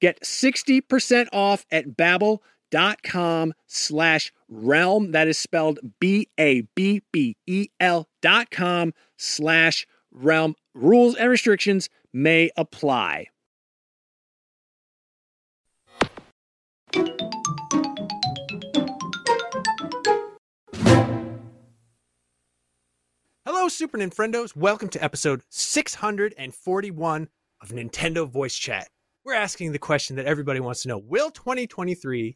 Get 60% off at babbel.com slash realm. That is spelled B-A-B-B-E-L dot com slash realm. Rules and restrictions may apply. Hello, Super Nintendos. Welcome to episode 641 of Nintendo Voice Chat. We're asking the question that everybody wants to know Will 2023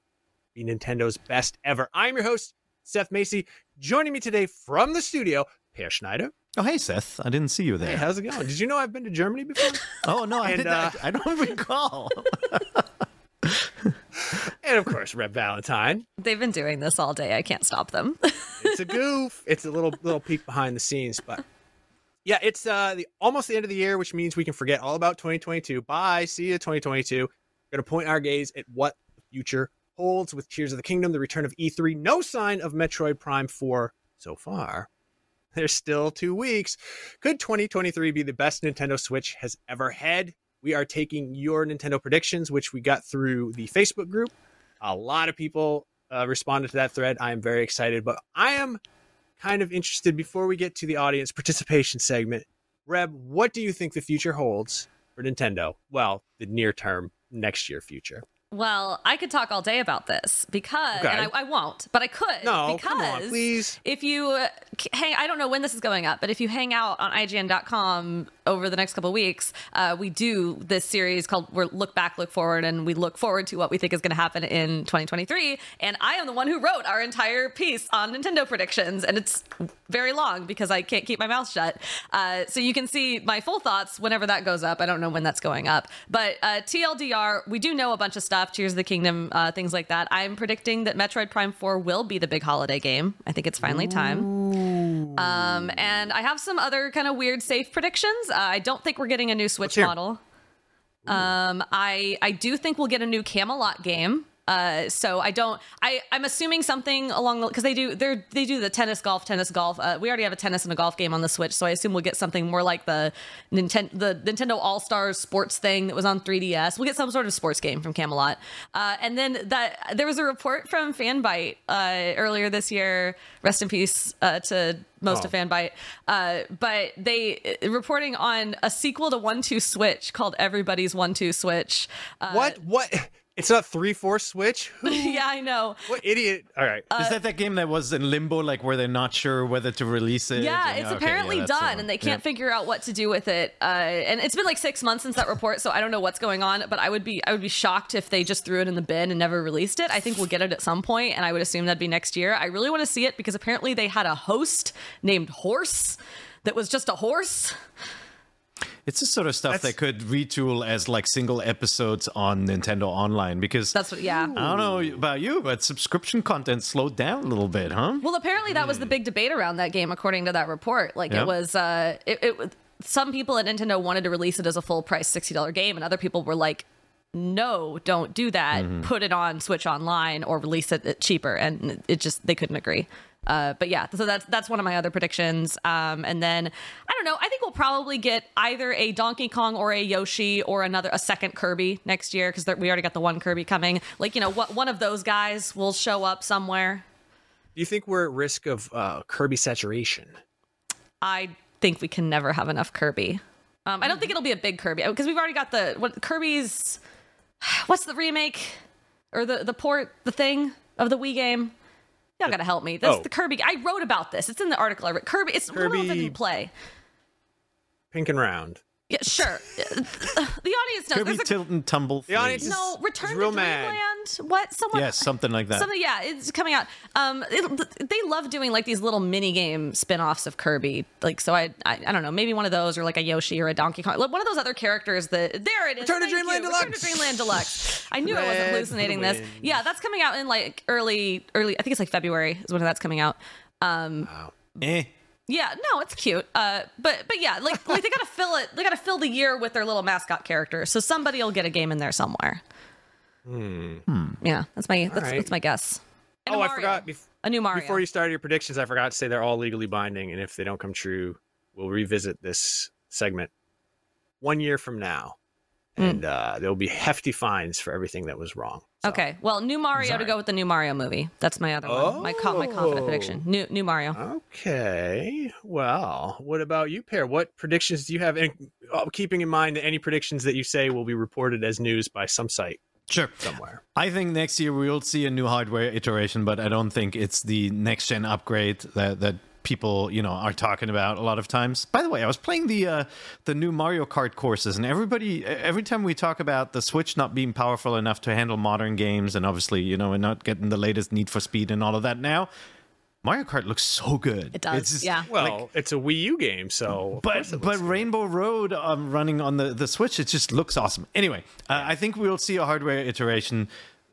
be Nintendo's best ever? I'm your host, Seth Macy. Joining me today from the studio, Peer Schneider. Oh, hey, Seth. I didn't see you there. Hey, how's it going? Did you know I've been to Germany before? oh, no, I, and, did, uh, I, I don't recall. and of course, Reb Valentine. They've been doing this all day. I can't stop them. it's a goof. It's a little little peek behind the scenes, but yeah, it's uh the almost the end of the year, which means we can forget all about 2022. Bye. See you 2022. We're gonna point our gaze at what the future holds with Tears of the Kingdom, the return of E3. No sign of Metroid Prime 4 so far. There's still two weeks. Could 2023 be the best Nintendo Switch has ever had? We are taking your Nintendo predictions, which we got through the Facebook group. A lot of people uh, responded to that thread. I am very excited, but I am kind of interested before we get to the audience participation segment. Reb, what do you think the future holds for Nintendo? Well, the near term, next year future. Well, I could talk all day about this because, Okay. and I, I won't, but I could. No, because come on, please. If you uh, hang, I don't know when this is going up, but if you hang out on IGN.com over the next couple of weeks, uh, we do this series called "We're Look Back, Look Forward," and we look forward to what we think is going to happen in 2023. And I am the one who wrote our entire piece on Nintendo predictions, and it's very long because I can't keep my mouth shut. Uh, so you can see my full thoughts whenever that goes up. I don't know when that's going up, but uh, TLDR, we do know a bunch of stuff. Tears of the Kingdom, uh, things like that. I'm predicting that Metroid Prime 4 will be the big holiday game. I think it's finally time. Um, and I have some other kind of weird safe predictions. Uh, I don't think we're getting a new Switch model. Um, I I do think we'll get a new Camelot game. Uh, so I don't. I I'm assuming something along the because they do they they do the tennis golf tennis golf. Uh, we already have a tennis and a golf game on the Switch, so I assume we'll get something more like the Nintendo the Nintendo All Stars sports thing that was on 3DS. We'll get some sort of sports game from Camelot. Uh, and then that there was a report from Fanbyte uh, earlier this year. Rest in peace uh, to most of Fanbyte. Uh, but they uh, reporting on a sequel to One Two Switch called Everybody's One Two Switch. Uh, what? What? It's not three four switch. Yeah, I know. what idiot? All right. Uh, Is that that game that was in limbo, like where they're not sure whether to release it? Yeah, And- it's okay, apparently yeah, done, and they can't Yeah. figure out what to do with it. Uh, and it's been like six months since that report, so I don't know what's going on. But I would be I would be shocked if they just threw it in the bin and never released it. I think we'll get it at some point, and I would assume that'd be next year. I really want to see it because apparently they had a host named Horse that was just a horse. It's the sort of stuff That's- that could retool as like single episodes on Nintendo Online because That's what. Yeah. I don't know about you, but subscription content slowed down a little bit, huh? Well, apparently that was the big debate around that game, according to that report. Like Yeah. it was, uh, it, it was- some people at Nintendo wanted to release it as a full price sixty dollar game, and other people were like, "No, don't do that. Mm-hmm. Put it on Switch Online or release it cheaper." And it just they couldn't agree. Uh, but yeah, so that's that's one of my other predictions. Um, and then I don't know. I think we'll probably get either a Donkey Kong or a Yoshi or another a second Kirby next year because we already got the one Kirby coming. Like you know, what one of those guys will show up somewhere. Do you think we're at risk of uh, Kirby saturation? I think we can never have enough Kirby. Um, I don't think it'll be a big Kirby because we've already got the what Kirby's. What's the remake or the the port the thing of the Wii game? Y'all gotta help me. That's Oh. the Kirby. I wrote about this. It's in the article. I read. Kirby. It's Kirby. I Kirby- didn't play. Pink and round. Yeah, sure. the audience knows. Kirby There's a- Tilt and Tumble. The audience 3. is- no, Return He's to real mad. Dreamland. What? Someone. Yes, something like that. Something, yeah, it's coming out. Um, it, they love doing like these little mini game spin-offs of Kirby. Like, so I, I, I don't know, maybe one of those or like a Yoshi or a Donkey Kong, like one of those other characters that there it is. Return to Dreamland you. Return Deluxe. to Dreamland Deluxe. I knew I wasn't hallucinating this. Yeah, that's coming out in like early, early. I think it's like February is when that's coming out. Um, Eh. Yeah, no, it's cute. Uh, but but yeah, like like they gotta fill it. They gotta fill the year with their little mascot character. So somebody will get a game in there somewhere. Yeah, that's my that's, right. that's my guess. And a oh, I forgot. Bef- a new Mario. Before you started your predictions, I forgot to say they're all legally binding, and if they don't come true, we'll revisit this segment one year from now, Hmm. and uh, there will be hefty fines for everything that was wrong. So- Okay, well, new Mario to go with the new Mario movie. That's my other one. My co- my confident Oh. prediction. New new Mario. Okay. Well, what about you, Peer? What predictions do you have? And uh, keeping in mind that any predictions that you say will be reported as news by some site Sure. somewhere. I think next year we'll see a new hardware iteration, but I don't think it's the next gen upgrade that that people you know are talking about a lot of times. By the way, I was playing the uh, the new Mario Kart courses, and everybody every time we talk about the Switch not being powerful enough to handle modern games, and obviously you know we're not getting the latest Need for Speed and all of that now. Mario Kart looks so good. It does, It's just- yeah. Well, it's a Wii U game, so but but looks good. Rainbow Road um, running on the the Switch, it just looks awesome. Anyway, uh, I think we'll see a hardware iteration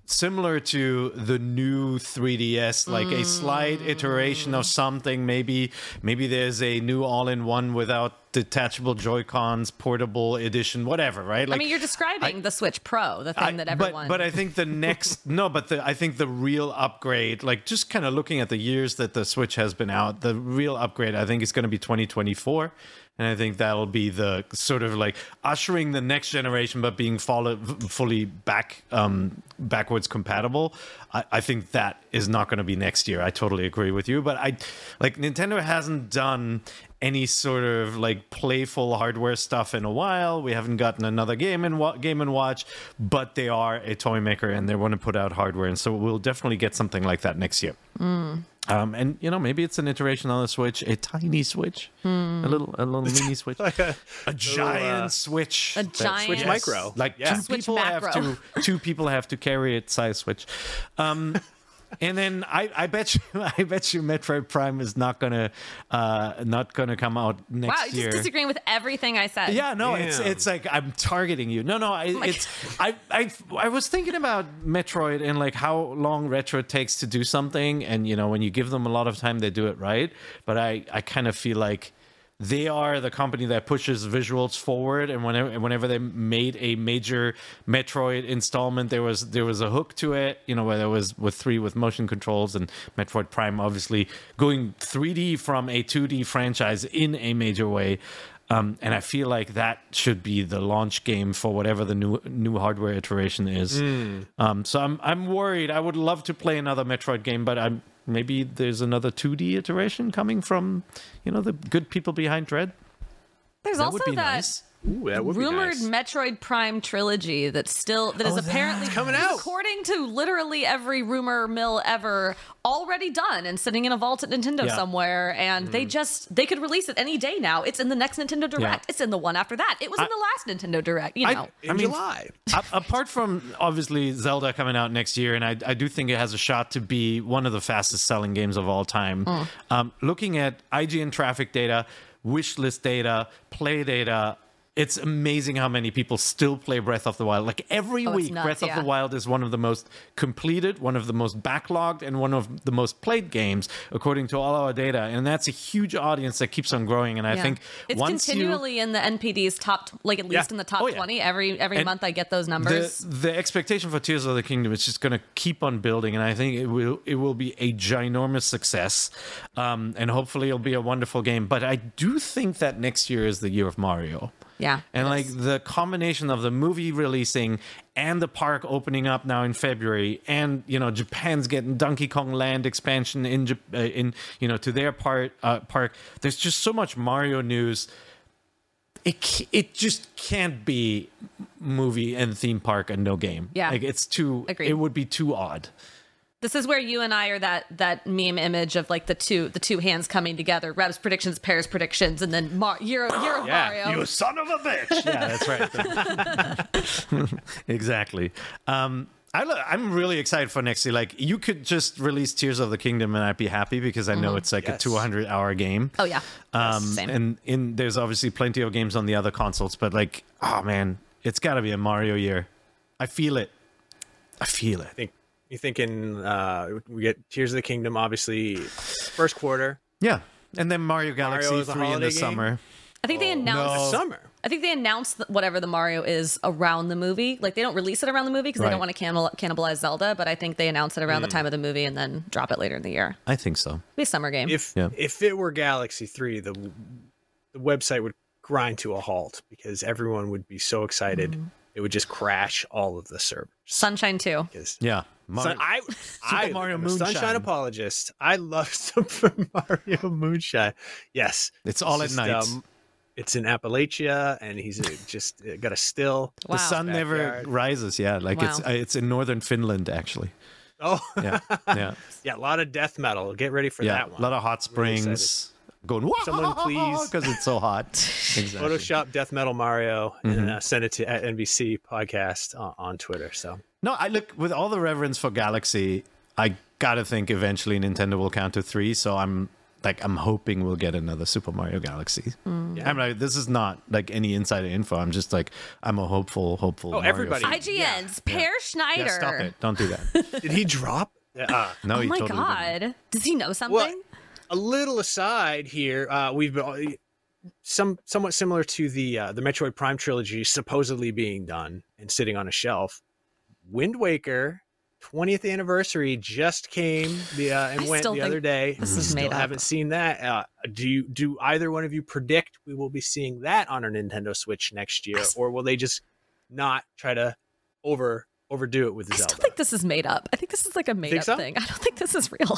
similar to the new 3DS, like a slight iteration of something. Maybe maybe there's a new all-in-one without detachable Joy Cons, portable edition, whatever. Right? like, I mean, you're describing the Switch Pro, the thing I- that but- everyone. But, I think the next no, but the, I think the real upgrade, like just kind of looking at the years that the Switch has been out, the real upgrade I think is going to be 2024, and I think that'll be the sort of like ushering the next generation, but being fully back um, backwards compatible. I, I think that is not going to be next year. I totally agree with you, but I like Nintendo hasn't done any sort of like playful hardware stuff in a while. We haven't gotten another game and game and watch, but they are a toy maker and they want to put out hardware, and so we'll definitely get something like that next year. Um, and you know, maybe it's an iteration on the Switch, a tiny Switch, a little, a little mini Switch, a, a giant uh, Switch, A giant- Switch Micro. like Yeah. two Switch people have to two people have to carry it size switch. Um and then I, I bet you I bet you Metroid Prime is not gonna uh not gonna come out next Wow, you're year. just disagreeing with everything I said. Yeah, no, it's Damn. it's like I'm targeting you. No, no, I, my it's I, I I was thinking about Metroid and like how long retro takes to do something, and you know when you give them a lot of time, they do it right. But I I kind of feel like they are the company that pushes visuals forward, and whenever whenever they made a major Metroid installment, there was there was a hook to it. You know, where there was with three with motion controls and Metroid Prime, obviously going 3D from a 2D franchise in a major way. Um, and I feel like that should be the launch game for whatever the new new hardware iteration is. Um, so I'm I'm worried. I would love to play another Metroid game, but I'm maybe there's another 2D iteration coming from you know the good people behind Dread. There's That also would be that nice. Ooh, that would be rumored nice. Metroid Prime trilogy that's still that is apparently coming out. according to literally every rumor mill ever already done and sitting in a vault at Nintendo Yeah. somewhere and they just they could release it any day now. It's in the next Nintendo Direct. It's in the one after that. It was in the last Nintendo Direct, you I- know. in I mean, July. A- apart from obviously Zelda coming out next year, and I, I do think it has a shot to be one of the fastest selling games of all time. Hmm. Um, looking at IGN traffic data, wish list data, play data. It's amazing how many people still play Breath of the Wild. Like every Oh, week, nuts, Breath of the Wild is one of the most completed, one of the most backlogged, and one of the most played games according to all our data. And that's a huge audience that keeps on growing. And I Yeah. think it's once you continually in the NPD's top, like at least Yeah. in the top Oh, yeah. twenty. Every every And month I get those the numbers. the expectation for Tears of the Kingdom is just going to keep on building, and I think it will it will be a ginormous success, um, and hopefully it'll be a wonderful game. But I do think that next year is the year of Mario. Yeah, And like is. the combination of the movie releasing and the park opening up now in February, and you know Japan's getting Donkey Kong Land expansion in uh, in you know to their part uh, park. There's just so much Mario news. It it just can't be movie and theme park and no game. Yeah. like it's too. Agreed. It would be too odd. This is where you and I are that that meme image of like the two the two hands coming together. Reb's predictions, Peer's predictions, and then Mar- year year of Yeah, Mario. You son of a bitch. yeah, that's right. exactly. Um, I lo- I'm really excited for next year. Like, you could just release Tears of the Kingdom and I'd be happy because I know it's like Yes. a 200 hour game. oh yeah, Um, same. and in there's obviously plenty of games on the other consoles, but like, oh man, it's got to be a Mario year. I feel it. I feel it. I think you thinking uh, we get Tears of the Kingdom, obviously first quarter, Yeah. And then Mario Galaxy is a 3 in the game? summer. I think they announced. summer. I think they announced whatever the Mario is around the movie. Like they don't release it around the movie because they don't want to cannibal- cannibalize Zelda. But I think they announce it around the Hmm. time of the movie and then drop it later in the year. I think so. Be a summer game. If Yeah. if it were Galaxy Three, the the website would grind to a halt because everyone would be so excited. Mm-hmm. It would just crash all of the servers. Sunshine too. Because Yeah. Sun, I, I, Mario am a Sunshine Moonshine. apologist. I love Super Mario Moonshine. Yes, It's all at just, night. um, it's in Appalachia, and he's uh, just uh, got a still. Wow. the sun never rises. Yeah. Like it's, Wow. uh, it's in northern Finland, actually. Oh, Yeah. Yeah. yeah, a lot of death metal. Get ready for yeah, that one. a lot of hot Really springs going. Someone please- because it's so hot. exactly. Photoshop death metal Mario Mm-hmm. and uh, send it to at NVC podcast on, on Twitter. So No, I look with all the reverence for Galaxy. I gotta think eventually Nintendo will count to three. So I'm like, I'm hoping we'll get another Super Mario Galaxy. I'm like, this is not like any insider info. I'm just like, I'm a hopeful, hopeful. Oh, Mario everybody- fan. IGN's Peer Schneider. Yeah, stop it! Don't do that. did he drop? Uh, No, Oh he my totally didn't. god. Does he know something? Well, a little aside here, uh, we've been some somewhat similar to the uh, the Metroid Prime trilogy supposedly being done and sitting on a shelf. Wind Waker 20th anniversary just came the uh, and I went the other day. this is still made haven't seen that. Uh, do you do either one of you predict we will be seeing that on our Nintendo Switch next year, or will they just not try to over overdo it with I Zelda. I still think this is made up. I think this is like a made up so? thing. I don't think this is real.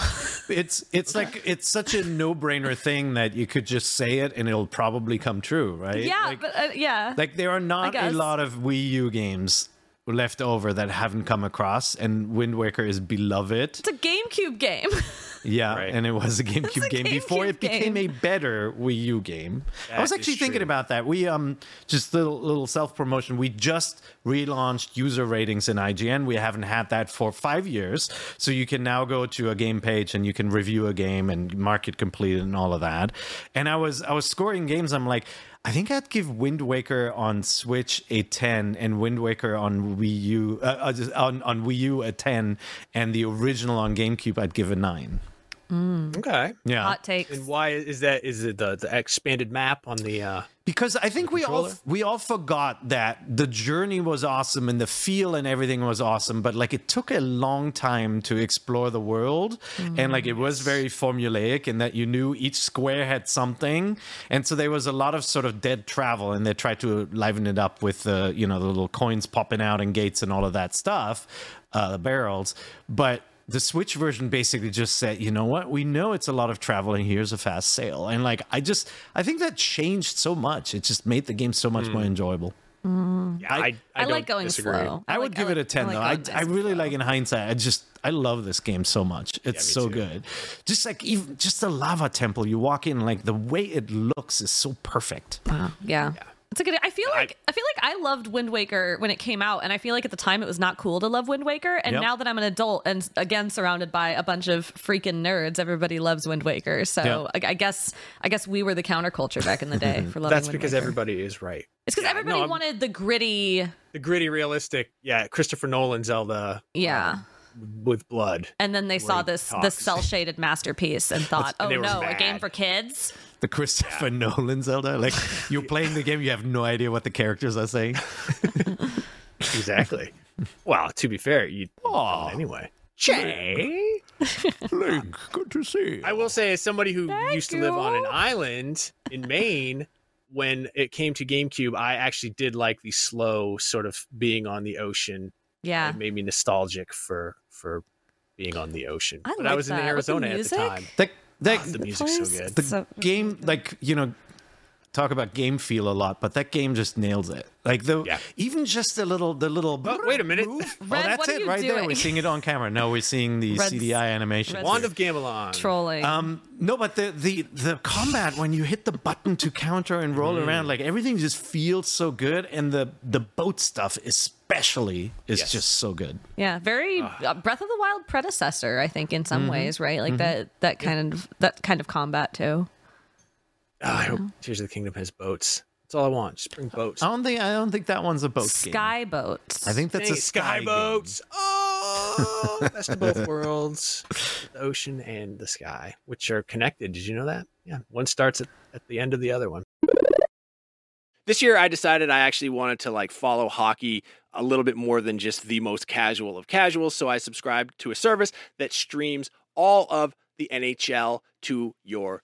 It's it's like it's such a no brainer thing that you could just say it and it'll probably come true, right? yeah, Like, but uh, yeah. like there are not a lot of Wii U games left over that haven't come across, and Wind Waker is beloved. it's a GameCube game. Yeah, Right. and it was a GameCube a game before it became game. a better Wii U game. I was actually thinking true. about that. We um just little little self promotion. We just relaunched user ratings in IGN. We haven't had that for five years, so you can now go to a game page and you can review a game and mark it completed and all of that. And I was I was scoring games. I'm like. I think I'd give Wind Waker on Switch a 10 and Wind Waker on Wii U uh, uh, on on Wii U a 10 and the original on GameCube I'd give a 9. Okay. Yeah. Hot takes. And why is that? Is it the, the expanded map on the? uh because I think we all we all forgot that the journey was awesome and the feel and everything was awesome, but like it took a long time to explore the world, and like it was very formulaic in that you knew each square had something, and so there was a lot of sort of dead travel, and they tried to liven it up with the you know the little coins popping out and gates and all of that stuff, uh, the barrels, but the Switch version basically just said, you know what, we know it's a lot of travel and here's a fast sail. And like, I just, I think that changed so much. It just made the game so much more mm. enjoyable. Yeah, I, I, I, don't like going disagree. slow. I, would like- give it a like- 10 like though. I, I really slow. like in hindsight, I just, I love this game so much. It's me so too. good. Just like even, just the lava temple, you walk in, like the way it looks is so perfect. Wow. Yeah. It's a good. I feel like I, feel like I loved Wind Waker when it came out, and I feel like at the time it was not cool to love Wind Waker. And Yep. now that I'm an adult and again surrounded by a bunch of freaking nerds, everybody loves Wind Waker. So Yep. I, I guess I guess we were the counterculture back in the day for loving. That's Wind because Waker. everybody is right. It's because Yeah, everybody no, wanted the gritty. The gritty, realistic. Yeah, Christopher Nolan Zelda Yeah. Uh, with blood. and then they saw this talks. this cel shaded masterpiece and thought, And "Oh they were no, a game for kids." The Christopher Nolan Zelda, like you're playing the game, you have no idea what the characters are saying. Exactly. well, to be fair, you Aw. anyway. Jay. Link, good to see. I will say, as somebody who used to live on an island in Maine, when it came to GameCube, I actually did like the slow sort of being on the ocean. Yeah. It made me nostalgic for for being on the ocean. I but I like was in that. With the Arizona at the music? time. That, that, Ah, the music's so good. the So- game like you know talk about game feel a lot but that game just nails it like the Yeah. even just the little the little Oh, wait a minute. move. oh that's it you right there we're seeing it on camera no we're seeing the Red's- cdi animation Red's- Wand of Gamelon. Trolling. um no but the the the combat when you hit the button to counter and roll Mm. around like everything just feels so good and the the boat stuff especially is Yes. just so good Yeah, very uh, Breath of the Wild predecessor, I think, in Mm-hmm. some ways, right? Like that that kind of that kind of combat too. Ah, I hope Tears of the Kingdom has boats. That's all I want. Just bring boats. i don't think i don't think that one's a boat game Sky boats. i think that's Dang a it, sky, sky game. boats. Oh, best of both worlds, the ocean and the sky, which are connected. Did you know that? Yeah, one starts at, at the end of the other one. This year, I decided I actually wanted to like follow hockey a little bit more than just the most casual of casuals. So I subscribed to a service that streams all of the NHL to your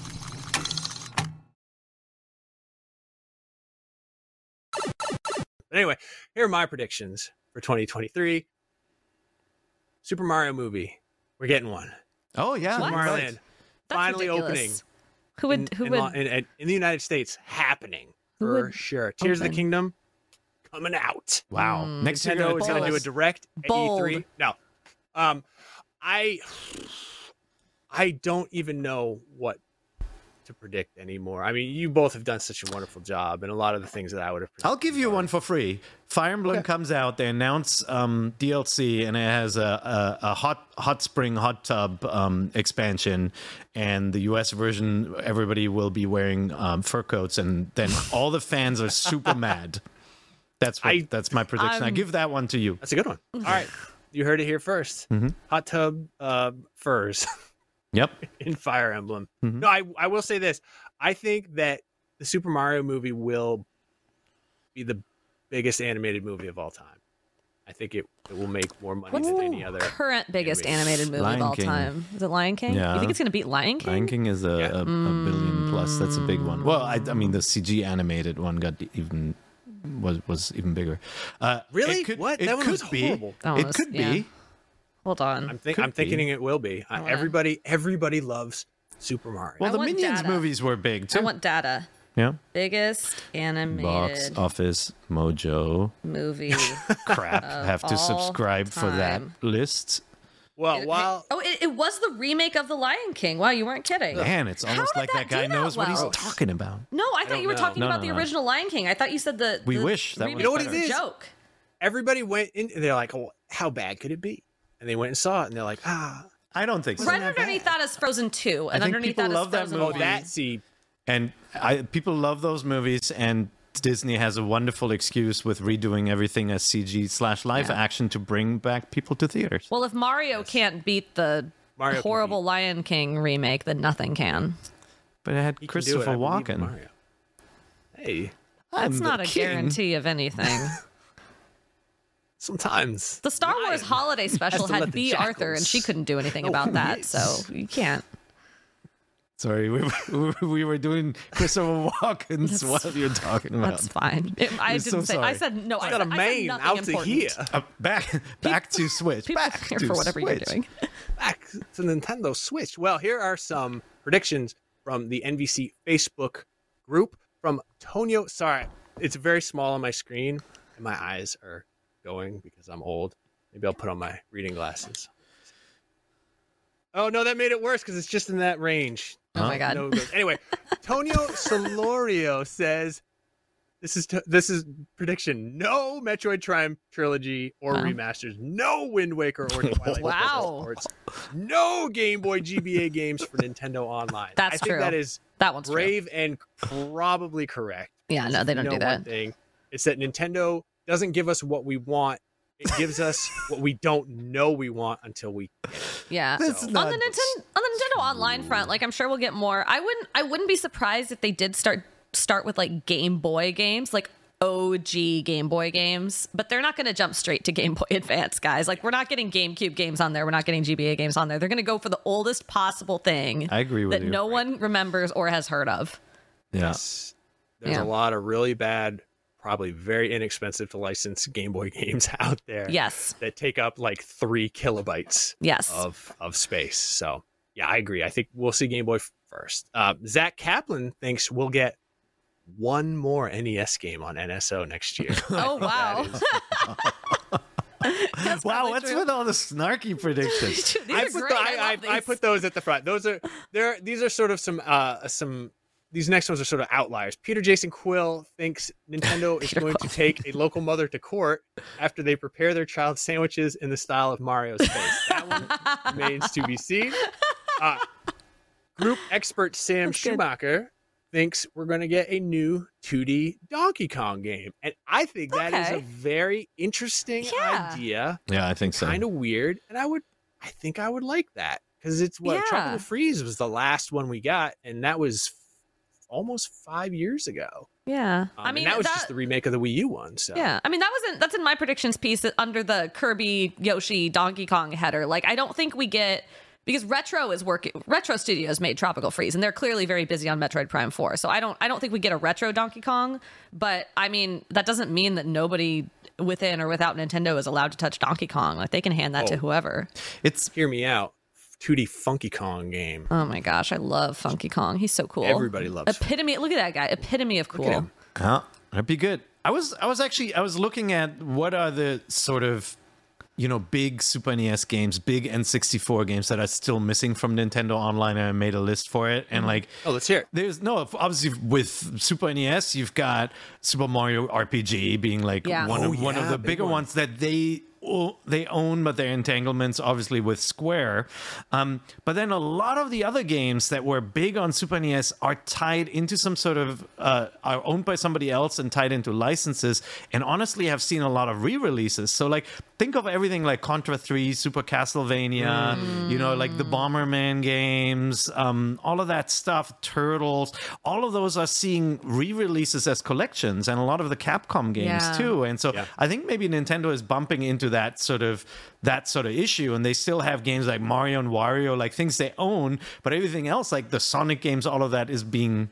But anyway, here are my predictions for 2023. Super Mario movie. We're getting one. Oh yeah, Super Mario. Land. Finally ridiculous. opening. Who would in, who in, would in, in- in the United States happening Who for would sure. Tears of the Kingdom coming out. Wow. Mm, Next year, Nintendo is going to do a direct at Bold. E3. No, um, I I don't even know what to predict anymore. I mean, you both have done such a wonderful job, and a lot of the things that I would have. I'll give you one for free. Fire Emblem comes out. They announce um, DLC, and it has a, a, a hot hot spring hot tub um, expansion. And the US version, everybody will be wearing um, fur coats, and then all the fans are super mad. That's what, I- that's my prediction. I I'm- give that one to you. That's a good one. All right, you heard it here 1st Hot tub uh, furs. Yep. in Fire Emblem. Mhm. No, I I will say this. I think that the Super Mario movie will be the biggest animated movie of all time. I think it, it will make more money What's than any other. current biggest animated. animated movie Lion of all King. time? Is it Lion King? Yeah. You think it's gonna beat Lion King? Lion King is a, Yeah. a, a billion plus. That's a big one. Well, I, I mean, the CG animated one got even was was even bigger. Uh, Really? It could, What? It That one could was be. horrible. That one It was- could yeah. Be. Hold on. I'm think I'm thinking it will be. Uh, everybody everybody loves Super Mario. Well, I the want Minions data. movies were big too. I want data. yeah. Biggest animated Box office mojo. movie. Crap. Have to all subscribe for that list. well, while oh, it, it was the remake of The Lion King. Wow, you weren't kidding. Man, it's almost like that that guy that knows what he's talking about. No, I thought don't you were know. talking No, about no, the no. original Lion King. I thought you said the. We the wish that remake was You know what was it joke. everybody went in, they're like, "Oh, how bad could it be?" And they went and saw it, and they're like, "Ah, I don't think so. Right that underneath bad. that is Frozen Two, and think underneath people that is love that Frozen movie. One. that see." And I, people love those movies, and Disney has a wonderful excuse with redoing everything as CG slash live Yeah. action to bring back people to theaters. Well, if Mario can't beat the Mario can horrible Lion King remake, then nothing can. But it had He can it, Christopher I believe in Walken. Mario. Hey, I'm That's not a king. guarantee of anything. sometimes The Star Wars holiday special had let the Bea Arthur, and she couldn't do anything know about who that, he so you can't. Sorry, we were, we were doing Christopher Walken's while you're talking about. That's fine. It- I We're didn't so say. I said no. I got said, a I said mane out to here. Uh, back back to Switch. People back here to for whatever you're doing. back to Nintendo Switch. Well, here are some predictions from the NVC Facebook group from Tonio. Sorry, it's very small on my screen, and my eyes are going because I'm old. Maybe I'll put on my reading glasses. Oh no, that made it worse because it's just in that range. Oh my god. No, anyway, Tonio Solorio says this is t- this is prediction. No Metroid Prime trilogy or Wow. remasters. No Wind Waker or Twilight Wow. Princess ports. No Game Boy GBA games for Nintendo Online. That's I think true. that is That one's true. brave and probably correct. Yeah, no, they don't You do that. One thing, it's that Nintendo doesn't give us what we want. It gives us what we don't know we want until we Yeah. That's on the Nintendo on the Nintendo Online front, like I'm sure we'll get more. I wouldn't I wouldn't be surprised if they did start start with like Game Boy games. Like OG Game Boy games, but they're not going to jump straight to Game Boy Advance, guys. Like we're not getting GameCube games on there. We're not getting GBA games on there. They're going to go for the oldest possible thing. I agree with that you. no one remembers or has heard of. Yeah. Yes. There's Yeah. a lot of really bad, probably very inexpensive to license Game Boy games out there. Yes. That take up like three kilobytes Yes. of of space. So yeah, I agree. I think we'll see Game Boy first. Uh, Zach Kaplan thinks we'll get one more NES game on NSO next year. oh wow. Wow, what's true. with all the snarky predictions? I put, the- I, I, I, I put those at the front. Those are there. These are sort of some uh some. These next ones are sort of outliers. Peter Jason Quill thinks Nintendo is going Quill. to take a local mother to court after they prepare their child sandwiches in the style of Mario's face. That one remains to be seen. Uh, group expert Sam That's good. Schumacher thinks we're going to get a new 2D Donkey Kong game, and I think that is Okay. a very interesting Yeah. idea Yeah, I think so. kind of weird, and I would, I think I would like that because it's what Yeah. Tropical Freeze was the last one we got, and that was f- almost five years ago. Yeah. Um, I mean, and that was that, just the remake of the Wii U one. So Yeah, I mean that wasn't that's in my predictions piece under the Kirby Yoshi Donkey Kong header. Like I don't think we get because Retro is working. Retro Studios made Tropical Freeze, and they're clearly very busy on Metroid Prime Four. So I don't I don't think we get a retro Donkey Kong. But I mean that doesn't mean that nobody within or without Nintendo is allowed to touch Donkey Kong. Like they can hand that to Oh. whoever. It's hear me out. 2D Funky Kong game. Oh my gosh, I love Funky Kong. He's so cool. Everybody loves. Epitome. Look at that guy. Epitome of cool. at. Oh, that'd be good. I was I was actually I was looking at what are the sort of you know big Super NES games, big N64 games that are still missing from Nintendo Online, and I made a list for it. And mm-hmm. like, Oh, let's hear it. there's no obviously with Super NES, you've got Super Mario RPG being like Yeah. one Oh, of one of the bigger one. ones that they they own, but their entanglements obviously with Square. Um, but then a lot of the other games that were big on Super NES are tied into some sort of uh, are owned by somebody else and tied into licenses. And honestly, I've seen a lot of re-releases. So like think of everything like Contra Three, Super Castlevania, you know, like the Bomberman games, um, all of that stuff, Turtles, all of those are seeing re-releases as collections, and a lot of the Capcom games Yeah. too. And so Yeah. I think maybe Nintendo is bumping into that sort of that sort of issue, and they still have games like Mario and Wario, like things they own, but everything else, like the Sonic games, all of that is being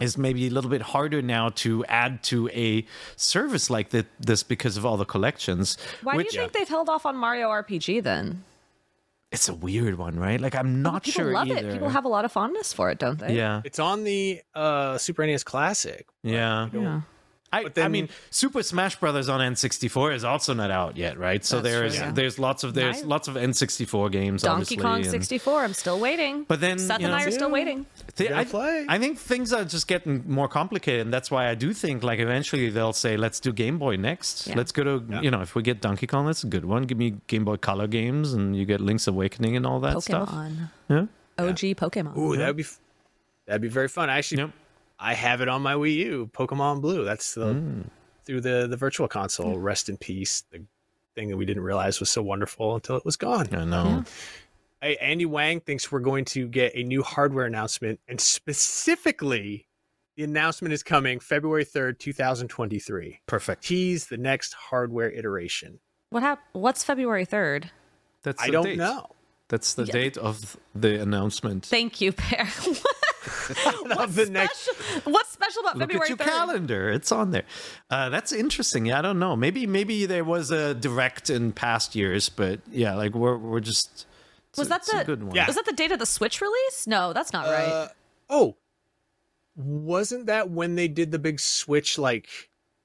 is maybe a little bit harder now to add to a service like thi- this because of all the collections. Why which do you think they've held off on Mario RPG then? it's a weird one, right? Like I'm not sure. People sure love either. it. People have a lot of fondness for it, don't they? yeah, It's on the uh, Super NES Classic. yeah. Yeah. I, But I mean, Super Smash Brothers on N64 is also not out yet, right? So there's true. there's lots of there's Nice. lots of N64 games, Donkey obviously. Kong and- 64. I'm still waiting. But then, Seth you and I are still waiting. Th- gotta I, play. I think things are just getting more complicated, and that's why I do think like eventually they'll say, "Let's do Game Boy next. Yeah. Let's go to you know if we get Donkey Kong, that's a good one. Give me Game Boy Color games, and you get Link's Awakening and all that stuff." Pokemon. Yeah. OG Pokemon. Ooh, that'd be f- that'd be very fun. I actually, Yep. I have it on my Wii U, Pokemon Blue. That's the Mm. through the the Virtual Console. Rest in peace. The thing that we didn't realize was so wonderful until it was gone. I know. Hey, Andy Wang thinks we're going to get a new hardware announcement, and specifically, the announcement is coming February third, two thousand twenty three. Perfect. Tease the next hardware iteration. What hap- What's February 3rd? That's I the don't date. know. That's the date of the announcement. Thank you, Peer. Of the next, what's special about Look February at your 3rd? calendar; it's on there. Uh, that's interesting. Yeah, I don't know. Maybe maybe there was a direct in past years, but yeah, like we're we're just. Was a- that a the good one? Yeah. Was that the date of the Switch release? No, that's not right. Uh, oh, wasn't that when they did the big Switch like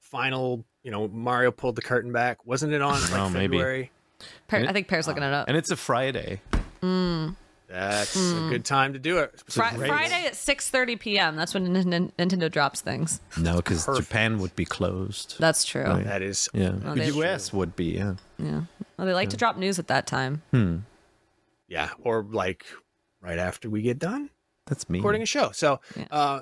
final? You know, Mario pulled the curtain back. Wasn't it on like Oh, maybe. February? Peer, I think Peer's looking it up. And it's a Friday. That's a good time to do it. Fri- Friday at 6:30 p.m. That's when Nin- Nin- Nintendo drops things. No, because Japan would be closed. That's true. Right. That is yeah, Oh, the that's U.S. would be. Yeah. Yeah. Well, they like to drop news at that time. Hmm. yeah, or like right after we get done That's me. recording a show. So, Yeah. uh,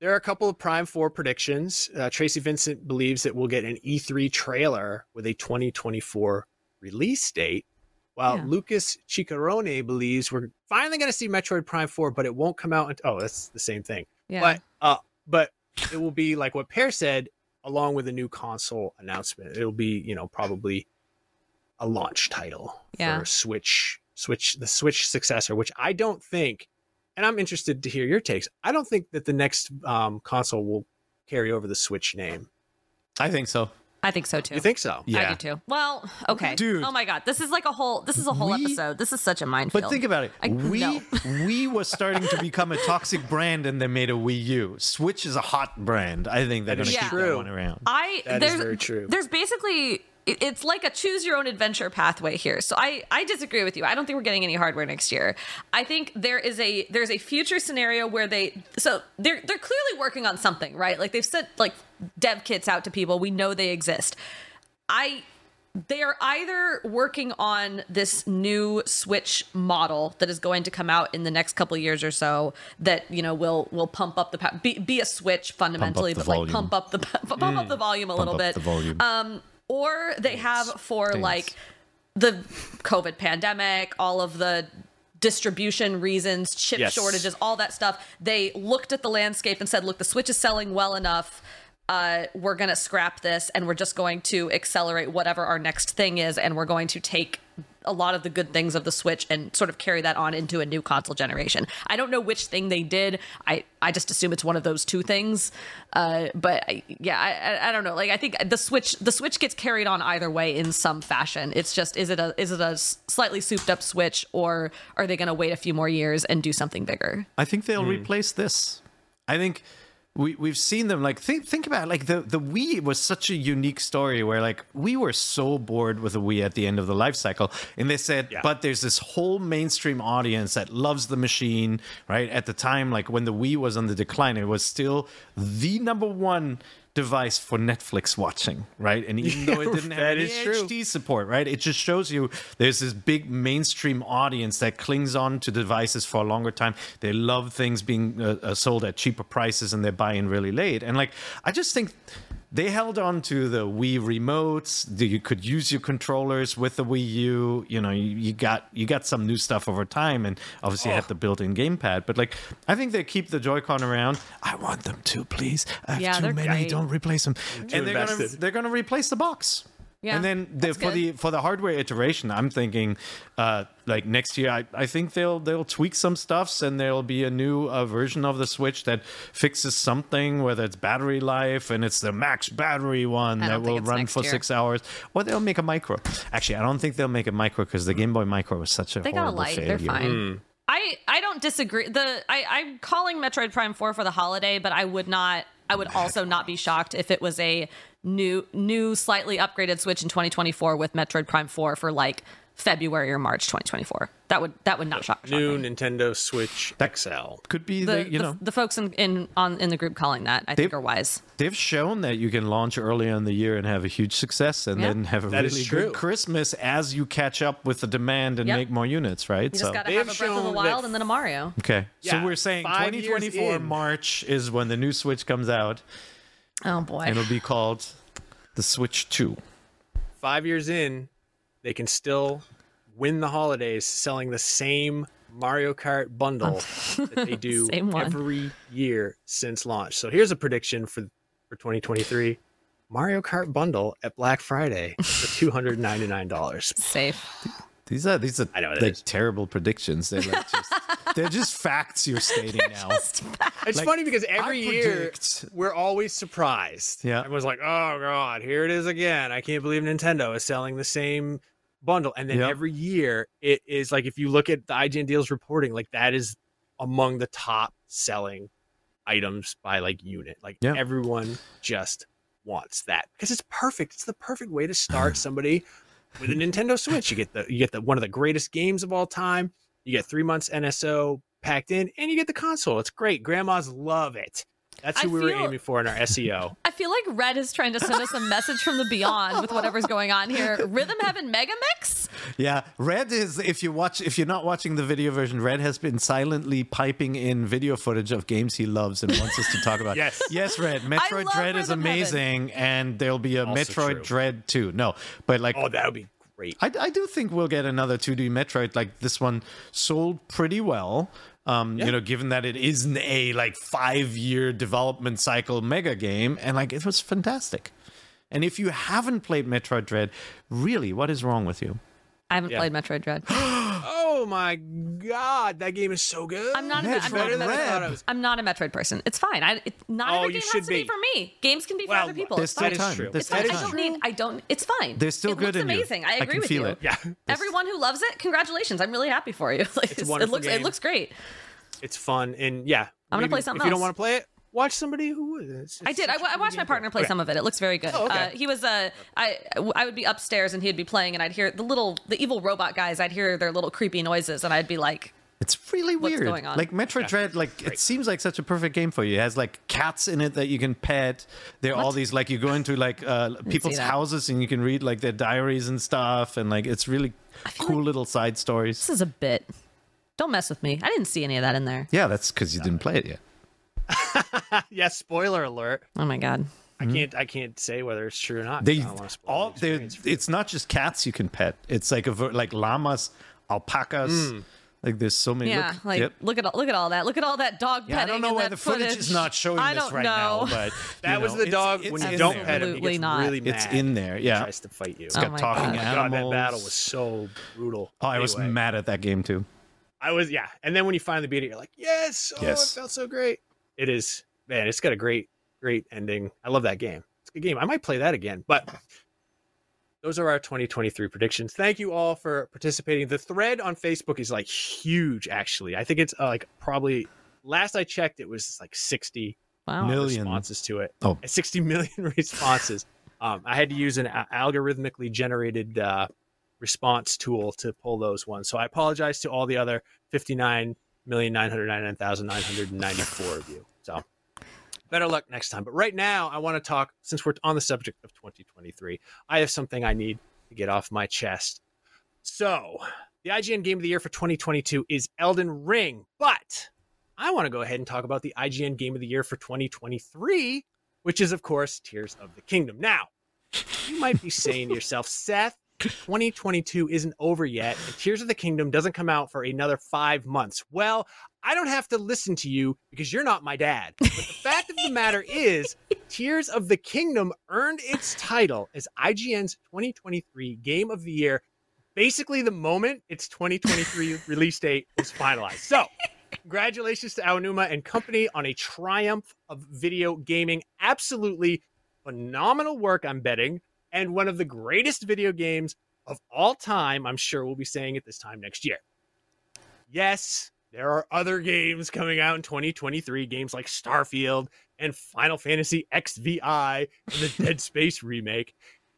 there are a couple of Prime 4 predictions. Uh, Tracy Vincent believes that we'll get an E3 trailer with a 2024 release date, while Yeah. Lucas Ciccarone believes we're finally going to see Metroid Prime 4, but it won't come out. Until, oh, that's the same thing. Yeah. But uh, but it will be like what Pear said, along with a new console announcement. It'll be you know probably a launch title Yeah. for Switch, Switch, the Switch successor, which I don't think. And I'm interested to hear your takes. I don't think that the next um, console will carry over the Switch name. I think so. I think so too. You think so? Yeah. I Yeah. do too. Well, okay. Dude. Oh my god. This is like a whole this is a whole We- episode. This is such a minefield. But think about it. I- we no. we was starting to become a toxic brand, and they made a Wii U. Switch is a hot brand. I think they're That going is to keep true. that one around. I That is there's very true. there's basically it- it's like a choose your own adventure pathway here. So I I disagree with you. I don't think we're getting any hardware next year. I think there is a there's a future scenario where they so they're they're clearly working on something, right? Like they've sent like dev kits out to people. We know they exist. I they are either working on this new switch model that is going to come out in the next couple of years or so that you know will will pump up the pa- be, be a switch fundamentally the but like pump up the pump up the volume a little up bit the volume. um or they have for Dance. like the covid pandemic all of the distribution reasons chip Yes. shortages all that stuff they looked at the landscape and said look the switch is selling well enough uh, we're going to scrap this and we're just going to accelerate whatever our next thing is and we're going to take a lot of the good things of the switch and sort of carry that on into a new console generation. I don't know which thing they did. I i just assume it's one of those two things. Uh, but I, yeah I, I i don't know. Like i think the switch the switch gets carried on either way in some fashion. It's just is it a is it a slightly souped up switch or are they going to wait a few more years and do something bigger? I think they'll Hmm. replace this. I think we we've seen them like think think about it, like the the Wii was such a unique story where like we were so bored with the Wii at the end of the life cycle, and they said, Yeah. but there's this whole mainstream audience that loves the machine. Right at the time, like when the Wii was on the decline, it was still the number one device for Netflix watching, right? And even though it didn't have any. HD support, right? It just shows you there's this big mainstream audience that clings on to devices for a longer time. They love things being uh, uh, sold at cheaper prices and they're buying really late. And like, I just think they held on to the Wii remotes. You could use your controllers with the Wii U. You know, you, you got you got some new stuff over time, and obviously had the built-in gamepad. But like, I think they keep the Joy-Con around. I want them to, please. I have Yeah, too many. great. Don't replace them. and they're gonna, they're gonna replace the box. Yeah, and then the, for the for the hardware iteration, I'm thinking uh, like next year. I, I think they'll they'll tweak some stuffs, and there'll be a new uh, version of the Switch that fixes something, whether it's battery life and it's the max battery one that will run for year. six hours, or they'll make a micro. Actually, I don't think they'll make a micro because the Game Boy Micro was such a they got a horrible light failure. they're fine I I don't disagree. The I I'm calling Metroid Prime 4 for the holiday, but I would not I would also not be shocked if it was a new new slightly upgraded Switch in 2024 with Metroid Prime 4 for like February or March 2024. That would that would not shock, shock New me. Nintendo Switch XL. Could be The, the, you the, know the folks in, in on in the group calling that I think are wise. They've shown that you can launch early in the year and have a huge success, and Yeah. then have a That is really true. good Christmas as you catch up with the demand and Yep. make more units, right? You just got to They have have a Breath of the shown Wild that- and then a Mario. okay. Yeah, so we're saying 2024. March is when the new Switch comes out, Oh boy. and it'll be called the Switch 2. Five years in, they can still win the holidays selling the same Mario Kart bundle that they do every year since launch. So here's a prediction for for 2023. Mario Kart bundle at Black Friday for two hundred ninety nine dollars. Safe. These are these are I know like is. terrible predictions. They're like just they're just facts you're stating now. It's Like, funny because every I year predict- we're always surprised. Yeah. everyone's like, "Oh God, here it is again! I can't believe Nintendo is selling the same bundle." And then Yep. every year it is like, if you look at the IGN deals reporting, like that is among the top selling items by like unit. Like Yeah. everyone just wants that because it's perfect. It's the perfect way to start somebody with a Nintendo Switch. You get the you get the one of the greatest games of all time. You get three months NSO packed in, and you get the console. It's great. Grandmas love it. That's who I we were aiming for in our SEO. I feel like Red is trying to send us a message from the beyond with whatever's going on here. Rhythm Heaven Mega Mix? Yeah, Red is if you watch if you're not watching the video version, Red has been silently piping in video footage of games he loves and wants us to talk about. Yes. yes, Red. Metroid love Dread is Rhythm Heaven. amazing, and there'll be a Also Metroid true. Dread too. No, but like Oh, that would be great. I, I do think we'll get another 2D Metroid. Like this one sold pretty well. Um, you know, given that it isn't a like five year development cycle mega game, and like it was fantastic. And if you haven't played Metroid Dread, really, what is wrong with you? I haven't Yeah. played Metroid Dread. Oh my god, that game is so good. I'm not. A, Metroid I'm, not a better than I Metroid, thought it was. I'm not a Metroid person. It's fine. I, it, not Oh, every game has to be. be. for me. Games can be for Well, other people. There's It's still fine. That is time. true. There's It's still fine. I That is time. don't need. I don't. It's fine. There's still it good looks in you. amazing. I I agree can with feel you. it. Yeah, Everyone who loves it, congratulations. I'm really happy for you. Like, It's a it looks. game. It looks great. it's fun and yeah. I'm gonna play something If you don't want to play it, watch somebody who would. It's- I did. I, such a wa- I watched my partner play Okay. some of it. It looks very good. Oh, okay. uh, he was uh, I I would be upstairs and he'd be playing, and I'd hear the little the evil robot guys. I'd hear their little creepy noises, and I'd be like, It's really What's weird. going on? Like Metroid Dread, like it seems like such a perfect game for you. It has like cats in it that you can pet. There are all these like you go into like uh, people's houses and you can read like their diaries and stuff, and like it's really cool like- little side stories. "This is a bit." Don't mess with me. I didn't see any of that in there. Yeah, that's because you didn't play it yet. yeah, spoiler alert. Oh my god. I mm-hmm. can't. I can't say whether it's true or not. They I don't wanna spoil all the they experience for you. it's not just cats you can pet. It's like a ver- like llamas, alpacas. Mm. Like there's so many. Yeah, look, like yep. look at all, look at all that. Look at all that dog Yeah, I petting. don't know why that the footage, is not showing I this don't right know. now, but that you was the dog it's when you don't pet him. He gets not. really mad. It's in there, and yeah. tries to fight you. Oh got my talking God. animals. God, that battle was so brutal. Oh, I was mad at that game too. I was yeah, and then when you finally beat it, you're like, yes, oh, Yes. it felt so great. It is man, it's got a great, great ending. I love that game. It's a good game. I might play that again. But those are our 2023 predictions. Thank you all for participating. The thread on Facebook is like huge. Actually, I think it's uh, like probably last I checked, it was like 60 Wow. Million. responses to it. Oh. 60 million responses. Um, I had to use an a- algorithmically generated uh, response tool to pull those ones. So I apologize to all the other 59,999,994 of you. So better luck next time. But right now, I want to talk, since we're on the subject of 2023, I have something I need to get off my chest. So the IGN Game of the Year for 2022 is Elden Ring, but I want to go ahead and talk about the IGN Game of the Year for 2023, which is, of course, Tears of the Kingdom. Now, you might be saying to yourself, Seth, 2022 isn't over yet, and Tears of the Kingdom doesn't come out for another five months. Well, I don't have to listen to you because you're not my dad. But the fact of the matter is, Tears of the Kingdom earned its title as IGN's 2023 Game of the Year basically the moment its 2023 release date was finalized. So, congratulations to Aonuma and company on a triumph of video gaming. Absolutely phenomenal work, I'm betting, and one of the greatest video games of all time. I'm sure we'll be saying it this time next year. Yes, there are other games coming out in 2023, games like Starfield and Final Fantasy XVI and the Dead Space remake.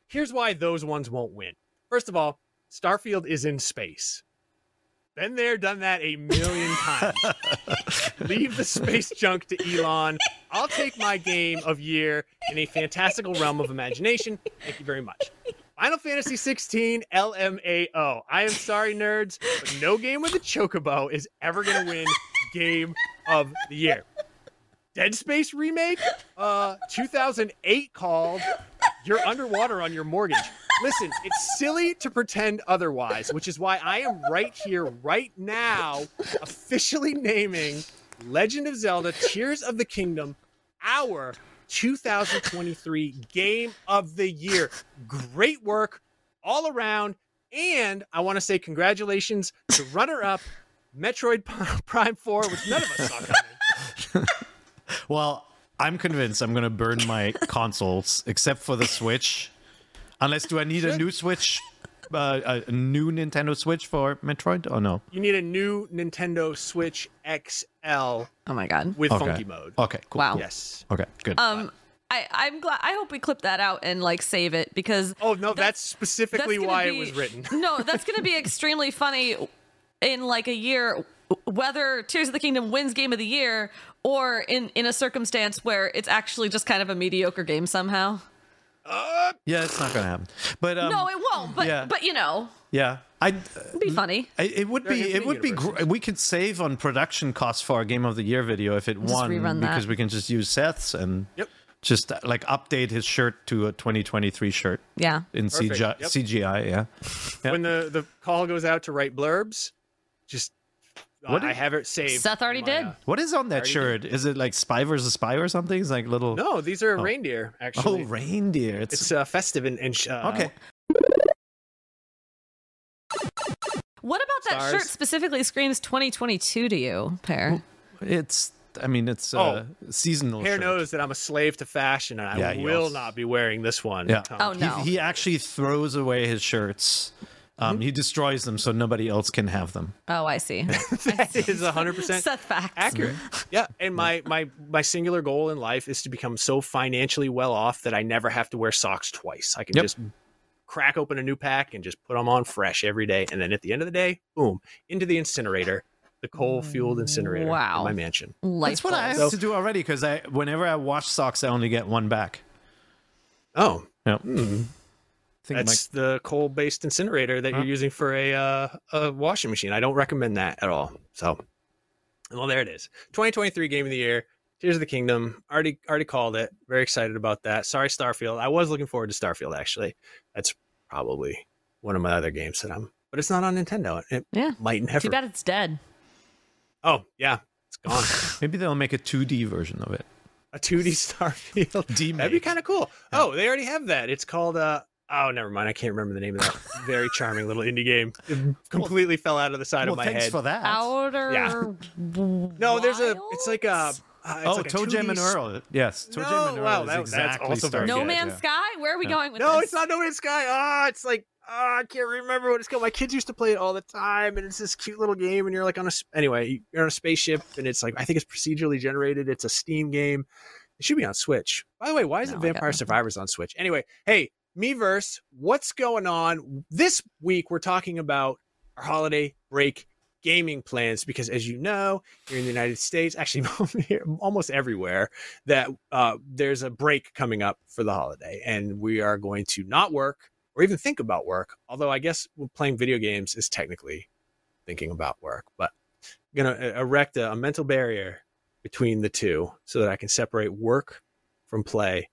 Here's why those ones won't win. First of all, Starfield is in space. Been there, done that a million times. Leave the space junk to Elon. I'll take my game of year in a fantastical realm of imagination. Thank you very much. Final Fantasy 16 LMAO. I am sorry, nerds, but no game with a chocobo is ever going to win game of the year. Dead Space remake, uh, 2008 called You're Underwater on Your Mortgage. Listen, it's silly to pretend otherwise, which is why I am right here, right now, officially naming Legend of Zelda Tears of the Kingdom our 2023 Game of the Year. Great work all around. And I want to say congratulations to runner up Metroid Prime 4, which none of us saw coming. Well, I'm convinced I'm going to burn my consoles, except for the Switch. Unless, do I need a new Switch? Uh, a new Nintendo Switch for Metroid? Or no? You need a new Nintendo Switch XL Oh my god. with Okay. funky mode. Okay, cool. Wow. Yes. Okay, good. Um, I I'm glad. I hope we clip that out and like save it because Oh no, that's, specifically gonna why it was written. no, that's going to be extremely funny in like a year, whether Tears of the Kingdom wins Game of the Year or in in a circumstance where it's actually just kind of a mediocre game somehow. yeah, it's not going to happen. But um, no, it won't. But yeah. but you know, yeah, I. it'd be funny. I- It would be. It would be. Universes. Gr- we could save on production costs for our Game of the Year video if it Just won rerun that. because we can just use Seth's and Yep. just uh, like update his shirt to a 2023 shirt Yeah. in CGI. Yep. CGI, yeah. Yeah. When the the call goes out to write blurbs, just What I did- have it saved. Seth already did. uh, What is on that Already shirt? Is it like spy versus spy or something? It's like little. no, these are Oh. reindeer. Actually, oh, reindeer. It's, it's uh, festive and, and sh- uh, okay. What about that Stars. shirt specifically screams 2022 to you, Peer? It's. I mean, it's uh, seasonal. Hair shirt. knows that I'm a slave to fashion, and I Yeah, he will also- not be wearing this one. Yeah. Tom. Oh, He- no. He, actually throws away his shirts. Um, Mm-hmm. He destroys them so nobody else can have them. Oh, I see. that is 100 percent Seth facts. accurate. Yeah, and my my my singular goal in life is to become so financially well off that I never have to wear socks twice. I can Yep. just crack open a new pack and just put them on fresh every day, and then at the end of the day, boom, into the incinerator, the coal fueled incinerator Wow. in my mansion. Life That's what I have goals. to do already because I, whenever I wash socks, I only get one back. Oh, Yeah. hmm. Think that's the coal based incinerator that Huh? you're using for a uh, a washing machine. I don't recommend that at all. So, well, there it is. 2023 game of the year. Tears of the Kingdom. Already already called it. Very excited about that. Sorry, Starfield. I was looking forward to Starfield actually. That's probably one of my other games that I'm. But it's not on Nintendo. It Yeah. might never. Too bad it's dead. Oh yeah, it's gone. maybe they'll make a 2D version of it. a 2D Starfield. Demake. That'd be kind of cool. Oh, they already have that. It's called uh oh, never mind. I can't remember the name of that very charming little indie game. It completely fell out of the side well, of my thanks head. for that. Outer. Yeah. No, there's a. It's like a. Uh, oh, like a ToeJam and Earl. Yes, ToeJam No, and Earl wow, is that- that's exactly also very No Man's yeah. Sky? Where are we Yeah. going with this? No, this? it's not No Man's Sky. Ah, it's like ah, I can't remember what it's called. My kids used to play it all the time, and it's this cute little game, and you're like on a anyway, you're on a spaceship, and it's like I think it's procedurally generated. It's a Steam game. It should be on Switch. By the way, why isn't No, Vampire. Survivors on Switch? Anyway, hey, MiiVerse, what's going on this week? We're talking about our holiday break gaming plans because, as you know, here in the United States, actually almost everywhere, that uh, there's a break coming up for the holiday, and we are going to not work or even think about work. Although I guess playing video games is technically thinking about work, but I'm gonna uh, erect a, a mental barrier between the two so that I can separate work from play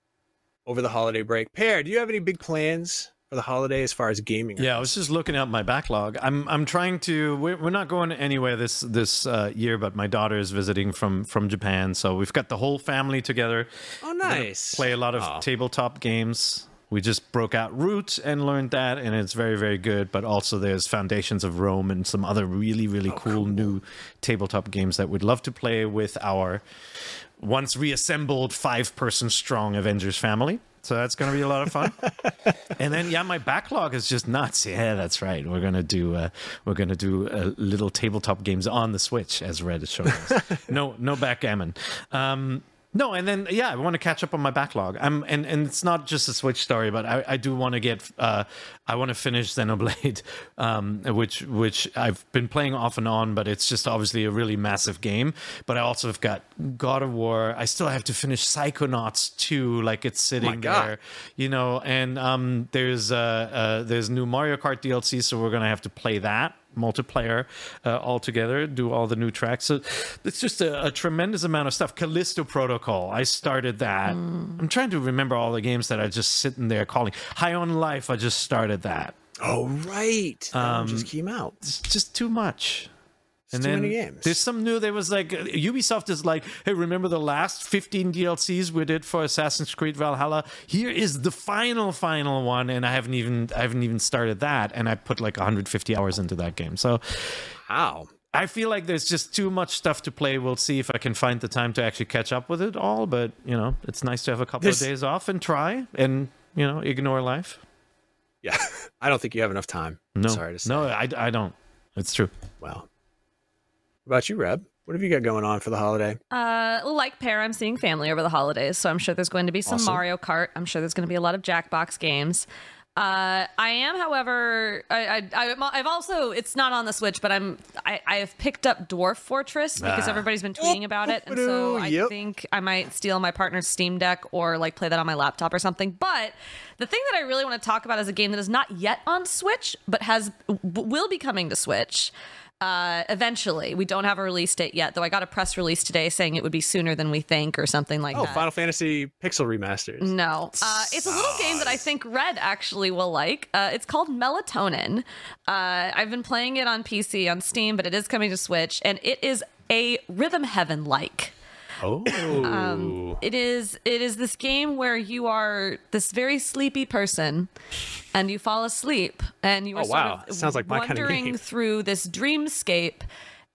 over the holiday break. Peer, do you have any big plans for the holiday as far as gaming? Yeah, I was just looking at my backlog. I'm I'm trying to. We're, we're not going anywhere this this uh, year, but my daughter is visiting from from Japan, so we've got the whole family together. Oh, nice. Play a lot of Aw. tabletop games. We just broke out Root and learned that, and it's very very good. But also there's Foundations of Rome and some other really really cool, new tabletop games that we'd love to play with our once reassembled five person strong Avengers family. So that's going to be a lot of fun. and then yeah, my backlog is just nuts. Yeah, that's right. We're gonna do uh, we're gonna do uh, little tabletop games on the Switch, as Red is showing us. no, no backgammon. Um, no, and then yeah, I want to catch up on my backlog. I'm and and it's not just a Switch story, but I, I do want to get uh, I want to finish Xenoblade, um, which which I've been playing off and on, but it's just obviously a really massive game. But I also have got God of War. I still have to finish Psychonauts 2, like it's sitting God. there, you know. And um, there's uh, uh, there's new Mario Kart DLC, so we're gonna have to play that multiplayer uh, all together, do all the new tracks. So it's just a, a tremendous amount of stuff. Callisto Protocol, I started that. I'm trying to remember all the games that I just sitting there calling. High on Life, I just started that. Oh, right. That one just came out. It's just too much. And too then many games. there's some new. There was like Ubisoft is like, hey, remember the last 15 DLCs we did for Assassin's Creed Valhalla? Here is the final, final one, and I haven't even, I haven't even started that, and I put like 150 hours into that game. So Wow. I feel like there's just too much stuff to play. We'll see if I can find the time to actually catch up with it all. But you know, it's nice to have a couple There's- of days off and try, and you know, ignore life. Yeah. I don't think you have enough time. No, Sorry to say. no, I, I don't. It's true. Well, what about you, Reb? What have you got going on for the holiday? Uh, like Peer, I'm seeing family over the holidays, so I'm sure there's going to be some Awesome. Mario Kart. I'm sure there's going to be a lot of Jackbox games. Uh, I am, however, I, I, I, I've also it's not on the Switch, but I'm I, I have picked up Dwarf Fortress because Ah. everybody's been tweeting about it, and so I Yep. think I might steal my partner's Steam Deck or like play that on my laptop or something. But the thing that I really want to talk about is a game that is not yet on Switch, but has will be coming to Switch. Uh, eventually, we don't have a release date yet, though. I got a press release today saying it would be sooner than we think, or something like Oh, that. Oh, Final Fantasy Pixel remasters. No, uh, it's a little game that I think Red actually will like. Uh, it's called Melatonin. Uh, I've been playing it on PC on Steam, but it is coming to Switch, and it is a Rhythm Heaven like. Oh, Um, It is it is this game where you are this very sleepy person, and you fall asleep, and you are Oh, wow. of Sounds like my kind of wandering through this dreamscape.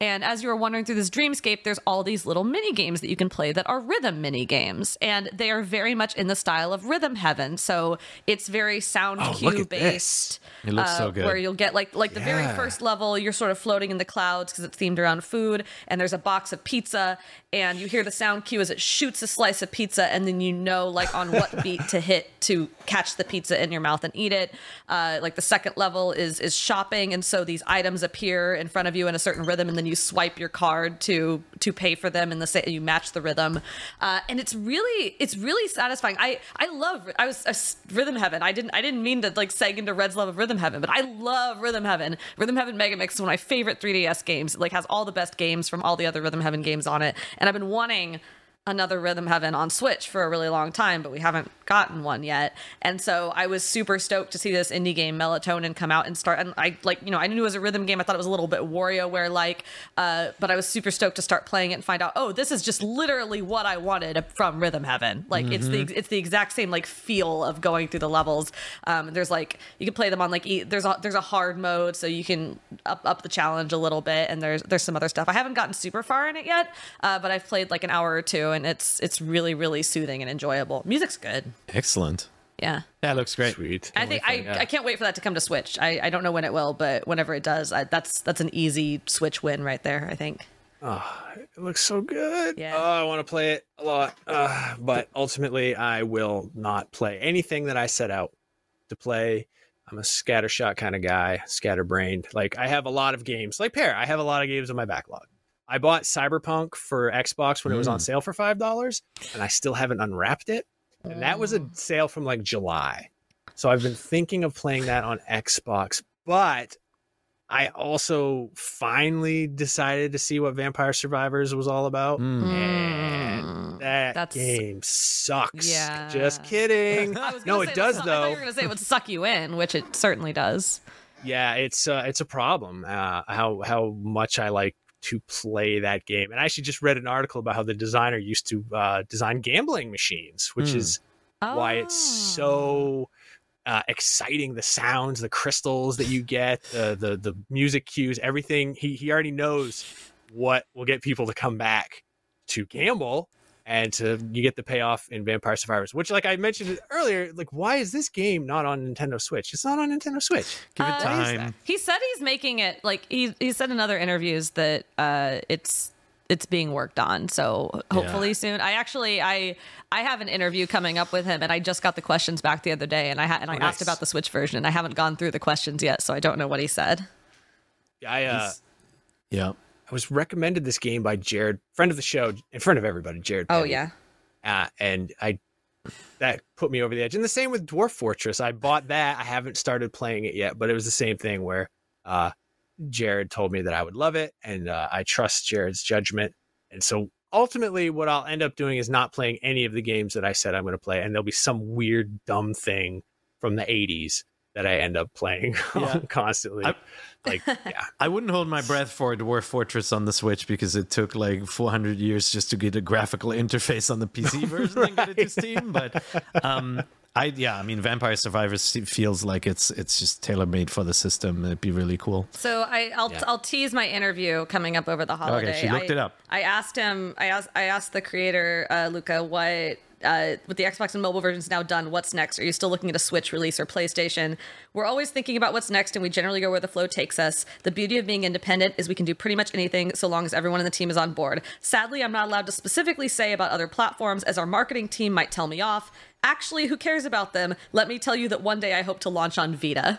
And as you're wandering through this dreamscape, there's all these little mini games that you can play that are rhythm mini games, and they are very much in the style of Rhythm Heaven. So it's very sound Oh, cue based. It looks so uh, good. Where you'll get like like the very first level, you're sort of floating in the clouds because it's themed around food, and there's a box of pizza, and you hear the sound cue as it shoots a slice of pizza, and then you know like on what beat to hit to catch the pizza in your mouth and eat it. Uh, like the second level is is shopping, and so these items appear in front of you in a certain rhythm, and then you swipe your card to to pay for them, and the sa- you match the rhythm, uh, and it's really it's really satisfying. I I love I was uh, Rhythm Heaven. I didn't I didn't mean to like seg into Red's love of Rhythm Heaven, but I love Rhythm Heaven. Rhythm Heaven Mega Mix is one of my favorite 3DS games. It like has all the best games from all the other Rhythm Heaven games on it, and I've been wanting another Rhythm Heaven on Switch for a really long time, but we haven't gotten one yet. And so I was super stoked to see this indie game Melatonin come out and start. And I like, you know, I knew it was a rhythm game. I thought it was a little bit WarioWare like, uh, but I was super stoked to start playing it and find out, oh, this is just literally what I wanted from Rhythm Heaven. Like it's the it's the exact same like feel of going through the levels. Um, there's like you can play them on like e- there's a there's a hard mode, so you can up up the challenge a little bit. And there's there's some other stuff. I haven't gotten super far in it yet, uh, but I've played like an hour or two, and it's it's really really soothing and enjoyable. Music's good. Excellent. Yeah. That looks great. sweet. I think I, I can't wait for that to come to Switch. I, I don't know when it will, but whenever it does, I, that's that's an easy Switch win right there. I think. Oh, it looks so good. Yeah. Oh, I want to play it a lot. Uh, but ultimately, I will not play anything that I set out to play. I'm a scattershot kind of guy, scatterbrained. Like I have a lot of games, like Peer. I have a lot of games in my backlog. I bought Cyberpunk for Xbox when it was on Mm. sale for five dollars, and I still haven't unwrapped it. And that was a sale from like July. So I've been thinking of playing that on Xbox, but I also finally decided to see what Vampire Survivors was all about. Mm. And that That's- game sucks. Yeah. Just kidding. No, it say does that's- I thought you though. were gonna say it would suck you in, which it certainly does. Yeah, it's uh, it's a problem. Uh, how how much I like to play that game. And I actually just read an article about how the designer used to uh, design gambling machines, which Hmm. is why it's so uh, exciting. The sounds, the crystals that you get, the the the music cues, everything. He he already knows what will get people to come back to gamble. And to you get the payoff in Vampire Survivors, which, like I mentioned earlier, like why is this game not on Nintendo Switch? It's not on Nintendo Switch. Give it Uh, time. He said he's making it like he he said in other interviews that uh it's it's being worked on so hopefully soon i actually i i have an interview coming up with him and i just got the questions back the other day and i ha- and i Oh, asked nice. about the switch version and i haven't gone through the questions yet so i don't know what he said I uh, Yeah. I was recommended this game by Jared, friend of the show, in front of everybody. Jared. oh yeah uh, and I that put me over the edge. And the same with Dwarf Fortress. I bought that. I haven't started playing it yet, but it was the same thing where uh, Jared told me that I would love it, and uh, I trust Jared's judgment. And so ultimately, what I'll end up doing is not playing any of the games that I said I'm going to play, and there'll be some weird dumb thing from the '80s that I end up playing Yeah. constantly. I- like, yeah. I wouldn't hold my breath for Dwarf Fortress on the Switch because it took like 400 years just to get a graphical interface on the PC version and get it to Steam. But um, I, yeah, I mean, Vampire Survivors feels like it's it's just tailor made for the system. It'd be really cool. So I, I'll Yeah. I'll tease my interview coming up over the holiday. she looked I, it up. I asked him. I asked I asked the creator uh, Luca what. Uh, with the Xbox and mobile versions now done, what's next? Are you still looking at a Switch release or PlayStation? We're always thinking about what's next, and we generally go where the flow takes us. The beauty of being independent is we can do pretty much anything so long as everyone in the team is on board. Sadly, I'm not allowed to specifically say about other platforms, as our marketing team might tell me off. Actually, who cares about them? Let me tell you that one day I hope to launch on Vita.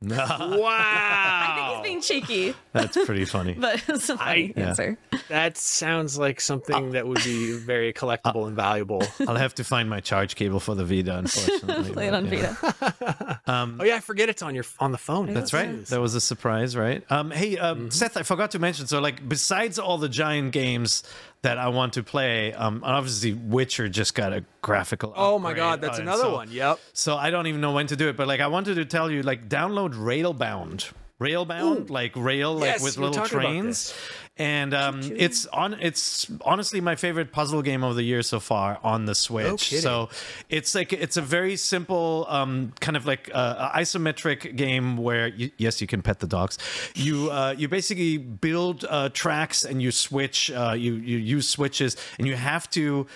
Wow. I think he's being cheeky, That's pretty funny. but it's a funny I- Yeah. that sounds like something that would be very collectible and valuable. I'll have to find my charge cable for the Vita, unfortunately. Play it on yeah. Vita. Oh yeah, I forget it's on your on the phone. That's right. That was a surprise, right? Um, hey, um, Seth, I forgot to mention. So, like, besides all the giant games that I want to play, um, obviously, Witcher just got a graphical. Oh my god, that's Uh, another so- one. Yep. So I don't even know when to do it, but like, I wanted to tell you, like, download Railbound. Railbound, like rail, like Yes, with little trains, and um, it's on. It's honestly my favorite puzzle game of the year so far on the Switch. kidding. so it's like it's a very simple, um, kind of like uh, isometric game where you, yes, you can pet the dogs. You uh, you basically build uh, tracks and you switch. Uh, you you use switches and you have to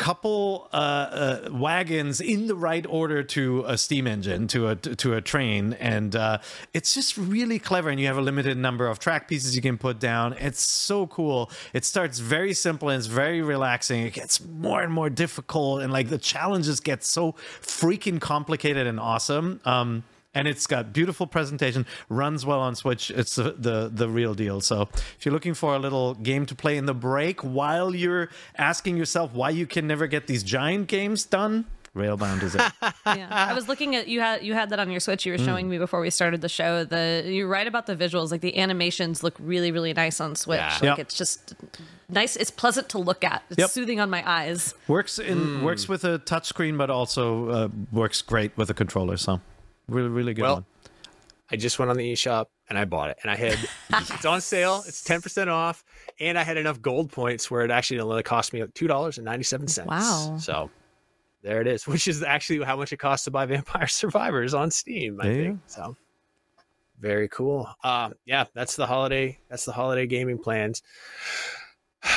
couple uh, uh, wagons in the right order to a steam engine to a to a train and uh, it's just really clever and you have a limited number of track pieces you can put down. It's so cool. It starts very simple and it's very relaxing. It gets more and more difficult and like the challenges get so freaking complicated and awesome. Um and it's got beautiful presentation runs well on switch it's the, the the real deal so if you're looking for a little game to play in the break while you're asking yourself why you can never get these giant games done railbound is it yeah. I was looking at you had you had that on your Switch. You were showing me before we started the show. The you're right about the visuals. Like the animations look really really nice on Switch. Yeah. Like Yep. it's just nice. It's pleasant to look at. It's Yep. soothing on my eyes. works in works with a touchscreen but also uh, works great with a controller so really really good Well, one I just went on the eShop and I bought it, and I had it's on sale. It's ten percent off, and I had enough gold points where it actually only cost me two dollars and ninety seven cents. Wow. So there it is, which is actually how much it costs to buy Vampire Survivors on Steam. I There you think so. Very cool. Um, yeah, that's the holiday. That's the holiday gaming plans.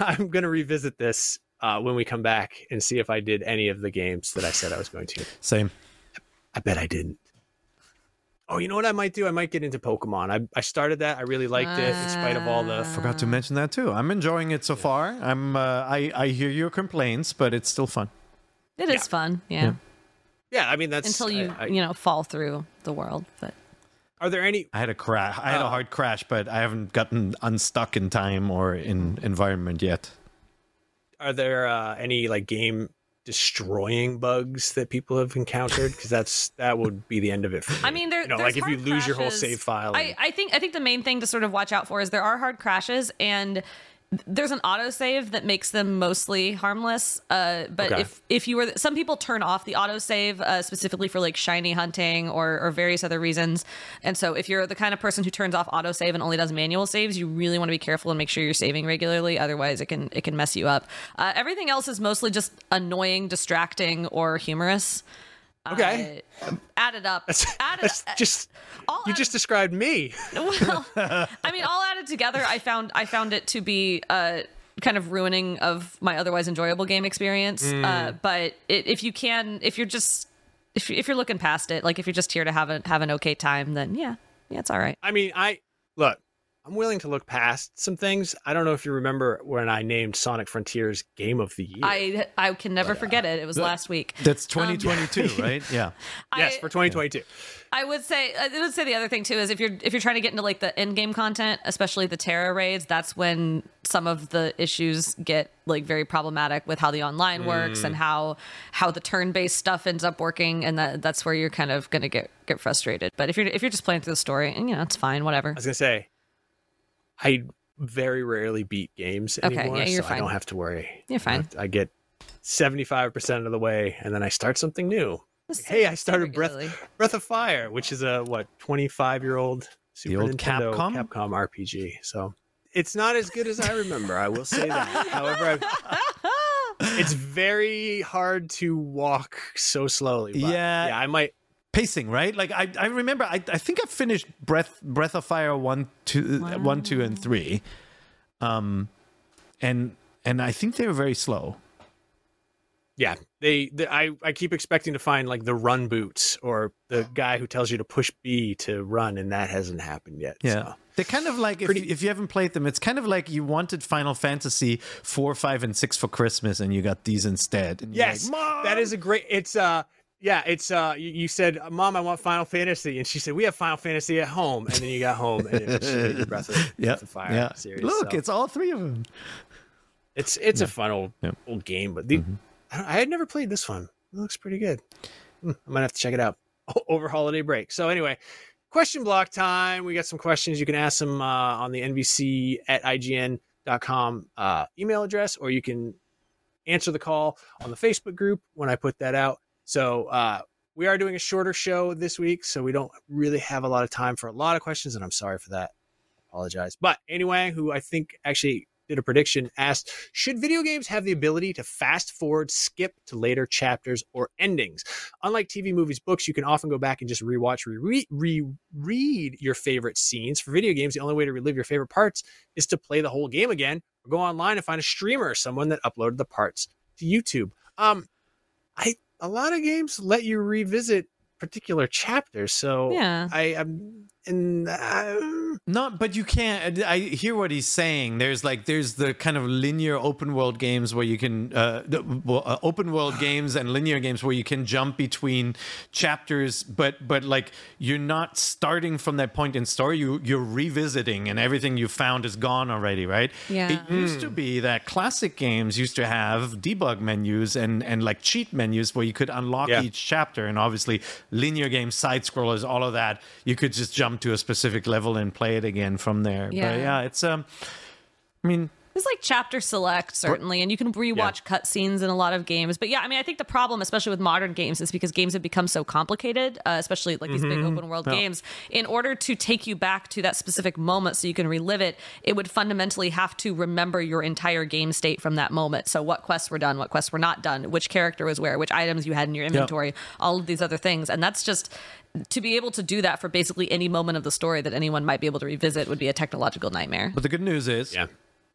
I'm gonna revisit this uh, when we come back and see if I did any of the games that I said I was going to. same I bet I didn't. Oh, you know what I might do? I might get into Pokemon. I, I started that. I really liked it in spite of all the. forgot to mention that too i'm enjoying it so far i'm uh, i i hear your complaints but it's still fun It is fun. Yeah. Yeah, I mean that's Until you I- I- you know fall through the world. But are there any? I had a crash. I had a Oh. hard crash, but I haven't gotten unstuck in time or in environment yet. Are there uh, any like game destroying bugs that people have encountered? Because that's that would be the end of it for me. I mean, there. you know, like if you lose your whole crashes. save file. I, I think I think the main thing to sort of watch out for is there are hard crashes and there's an autosave that makes them mostly harmless. Uh, but Okay. if if you were some people turn off the autosave uh, specifically for like shiny hunting or or various other reasons. And so if you're the kind of person who turns off autosave and only does manual saves, you really want to be careful and make sure you're saving regularly. Otherwise, it can it can mess you up. Uh, everything else is mostly just annoying, distracting, or humorous. Okay. Uh, added up. added, that's just all you added- just described me. well, I mean, all added together, I found I found it to be uh, kind of ruining of my otherwise enjoyable game experience. Uh, but it, if you can, if you're just if if you're looking past it, like if you're just here to have a have an okay time, then yeah, yeah, it's all right. I mean, I. I'm willing to look past some things. I don't know if you remember when I named Sonic Frontiers Game of the Year. I I can never uh, forget it. It was last week. That's um, 2022, right? Yeah. yes, I- for 2022. I would say I would say the other thing too is if you're if you're trying to get into like the end game content, especially the Tera raids, that's when some of the issues get like very problematic with how the online works and mm. how how the turn based stuff ends up working, and that that's where you're kind of gonna get get frustrated. But if you're if you're just playing through the story, and you know it's fine, whatever. I was gonna say, I very rarely beat games Okay, anymore, yeah, you're so I don't have to worry. You're fine. I get 75% of the way, and then I start something new. Like, hey, I started Breath regularly. Breath of Fire, which is a what 25 year old Super old Nintendo Capcom? Capcom RPG. So it's not as good as I remember. I will say that. However, I've, it's very hard to walk so slowly. but Yeah. yeah, I might. Pacing, right? Like I, I remember I, I think I finished Breath Breath of Fire 1 2 1 2 and 3. Um and and I think they were very slow. Yeah, they, they. I. I keep expecting to find like the run boots or the guy who tells you to push B to run, and that hasn't happened yet. Yeah. so. They're kind of like if, Pretty- you- if you haven't played them, it's kind of like you wanted Final Fantasy 4, 5 and 6 for Christmas and you got these instead. And Yes, like, that is a great. It's uh, Yeah, it's uh you, you said, Mom, I want Final Fantasy, and she said, We have Final Fantasy at home. And then you got home and it was your Breath of, Breath of Fire yeah. series. Look, so it's all three of them. it's it's a fun old, Yeah. old game, but the, I, don't- I had never played this one. It looks pretty good. Hmm, I might have to check it out over holiday break. So anyway, question block time. We got some questions. You can ask them uh, on the NVC at IGN.com uh, email address, or you can answer the call on the Facebook group when I put that out. So uh, we are doing a shorter show this week, so we don't really have a lot of time for a lot of questions, and I'm sorry for that. Apologize. But anyway, who I think actually did a prediction asked Should video games have the ability to fast forward, skip to later chapters or endings? Unlike TV, movies, books, you can often go back and just rewatch, re- re- reread your favorite scenes. For video games, the only way to relive your favorite parts is to play the whole game again or go online and find a streamer or someone that uploaded the parts to YouTube. Um, I a lot of games let you revisit particular chapters, so Yeah. I am and um, Not, but you can't. I hear what he's saying. There's like there's the kind of linear open world games where you can uh, the, well, uh, open world games and linear games where you can jump between chapters, but but like you're not starting from that point in story. You you're revisiting, and everything you found is gone already, right? Yeah. It used to be that classic games used to have debug menus and and like cheat menus where you could unlock Yeah. each chapter, and obviously linear games, side scrollers, all of that. You could just jump to a specific level and play it again from there. Yeah. But yeah, it's um, I mean, It's like chapter select, certainly, and you can rewatch cutscenes in a lot of games. But yeah, I mean, I think the problem, especially with modern games, is because games have become so complicated, uh, especially like these big open world games. In order to take you back to that specific moment so you can relive it, it would fundamentally have to remember your entire game state from that moment. So, what quests were done, what quests were not done, which character was where, which items you had in your inventory, all of these other things. And that's just to be able to do that for basically any moment of the story that anyone might be able to revisit would be a technological nightmare. but the good news is, yeah.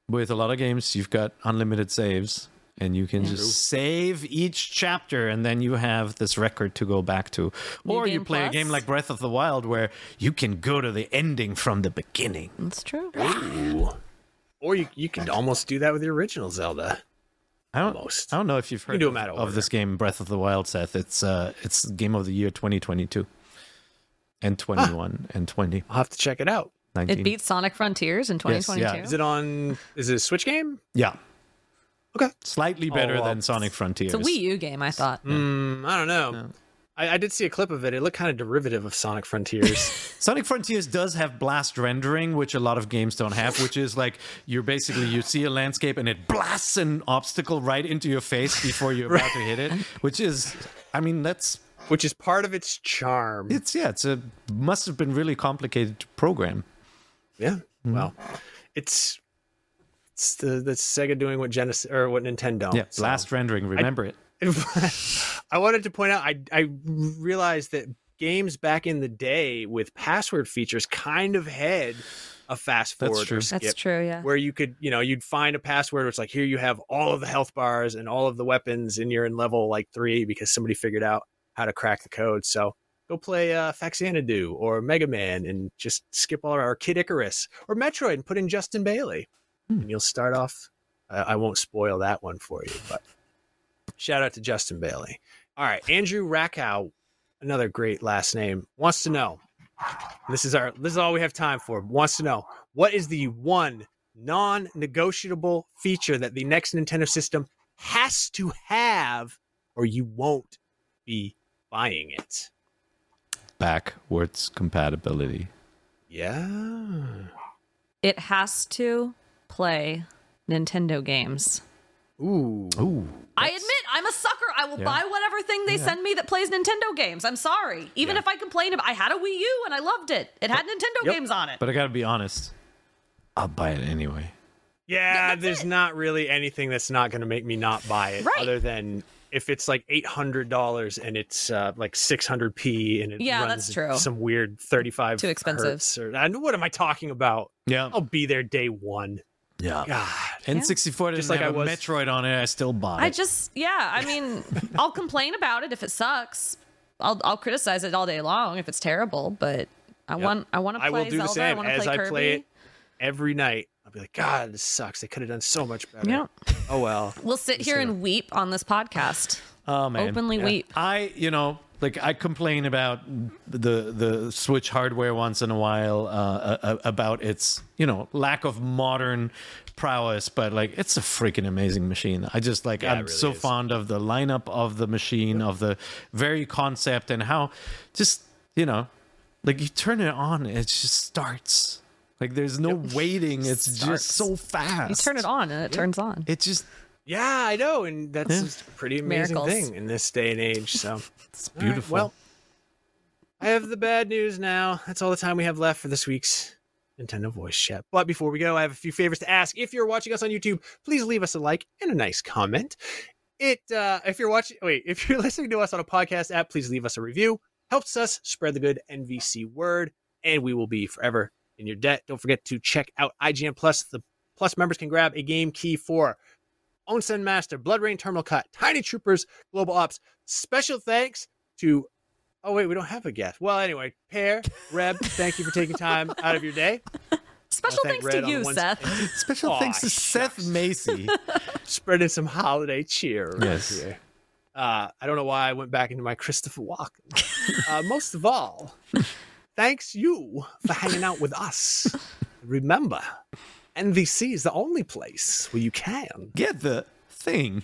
With a lot of games, you've got unlimited saves. And you can just save each chapter, and then you have this record to go back to. New or you Game play a Plus? game like Breath of the Wild, where you can go to the ending from the beginning. That's true. Or you you could almost do that with the original Zelda. I don't, Almost. I don't know if you've can heard do of, 'em out of of order. this game, Breath of the Wild, Seth. It's uh, it's game of the year 2022 and 21 and 20. I'll have to check it out. 19. It beats Sonic Frontiers in Yes, 2022. yeah. Is it on? Is it a Switch game? Yeah. Okay. Slightly better Oh, than Sonic Frontiers. It's a Wii U game, I thought. Mm, I don't know. I, I did see a clip of it. It looked kind of derivative of Sonic Frontiers. Sonic Frontiers does have blast rendering, which a lot of games don't have, which is like you're basically you see a landscape and it blasts an obstacle right into your face before you're about to hit it, which is I mean, that's which is part of its charm. it's yeah, it's a must have been really complicated to program. Yeah. Mm-hmm. Well, it's it's the the Sega doing what Genesis or what Nintendo. Yeah, So- blast rendering, remember it. I wanted to point out I I realized that games back in the day with password features kind of had a fast forward That's forward true. or skip. That's true, yeah. Where you could, you know, you'd find a password. It's like here you have all of the health bars and all of the weapons, and you're in level like three because somebody figured out how to crack the code. So go play uh, Faxanadu or Mega Man and just skip all our Kid Icarus or Metroid and put in Justin Bailey, and you'll start off. I, I won't spoil that one for you, but shout out to Justin Bailey. All right, Andrew Rackow, another great last name, wants to know. This is our. This is all we have time for. Wants to know what is the one non-negotiable feature that the next Nintendo system has to have, or you won't be buying it. Backwards compatibility. Yeah. It has to play Nintendo games. Ooh. Ooh. I admit I'm a sucker. I will Yeah. buy whatever thing they send me that plays Nintendo games. I'm sorry. Even Yeah. if I complain about I had a Wii U and I loved it. It had Nintendo Yep. games on it. But I gotta be honest. I'll buy it anyway. Yeah, that's there's it. not really anything that's not going to make me not buy it, Right. other than if it's like eight hundred dollars and it's uh, like six hundred p and it Yeah, runs that's true. some weird thirty five Too expensive. hertz or I know what am I talking about? Yeah. I'll be there day one. Yeah. God, N64 didn't Just like have I a was- Metroid on it. I still bought it. I just yeah, I mean, I'll complain about it if it sucks. I'll I'll criticize it all day long if it's terrible, but I want I want to I play will do Zelda. the same I want to as play I Kirby. play it every night. I'll be like, God, this sucks. They could have done so much better. Yeah. Oh well. We'll sit here and weep on this podcast. Oh man, Openly weep. I, you know, like I complain about the the Switch hardware once in a while uh, uh, about its you know lack of modern prowess, but like it's a freaking amazing machine. I just like Yeah, I'm really so is. fond of the lineup of the machine, of the very concept, and how just you know, like you turn it on, it just starts. Like there's no waiting. It's just so fast. You turn it on and it turns on. It just Yeah, I know, and that's Yeah. just a pretty amazing Miracles. thing in this day and age. So it's All right, beautiful. well, I have the bad news now. That's all the time we have left for this week's Nintendo Voice Chat. But before we go, I have a few favors to ask. If you're watching us on YouTube, please leave us a like and a nice comment. It uh if you're watching wait, if you're listening to us on a podcast app, please leave us a review. Helps us spread the good NVC word, and we will be forever in your debt. Don't forget to check out IGN Plus. The Plus members can grab a game key for Onsen Master, BloodRayne Terminal Cut, Tiny Troopers, Global Ops. Special thanks to Oh wait, we don't have a guest. Well, anyway, Peer, Reb, thank you for taking time out of your day. Special thank thanks Red to you, ones- Seth. Special Aw, thanks to Seth. Macy. Spreading some holiday cheer around Yes. here. Uh, I don't know why I went back into my Christopher Walken. Uh, most of all, thanks you for hanging out with us. Remember, NVC is the only place where you can. Get the thing.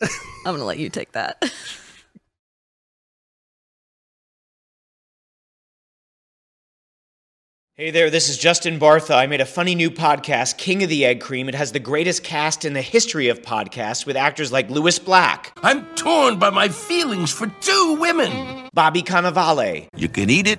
I'm gonna let you take that. Hey there, this is Justin Bartha. I made a funny new podcast, King of the Egg Cream. It has the greatest cast in the history of podcasts with actors like Lewis Black, I'm torn by my feelings for two women. Bobby Cannavale, You can eat it,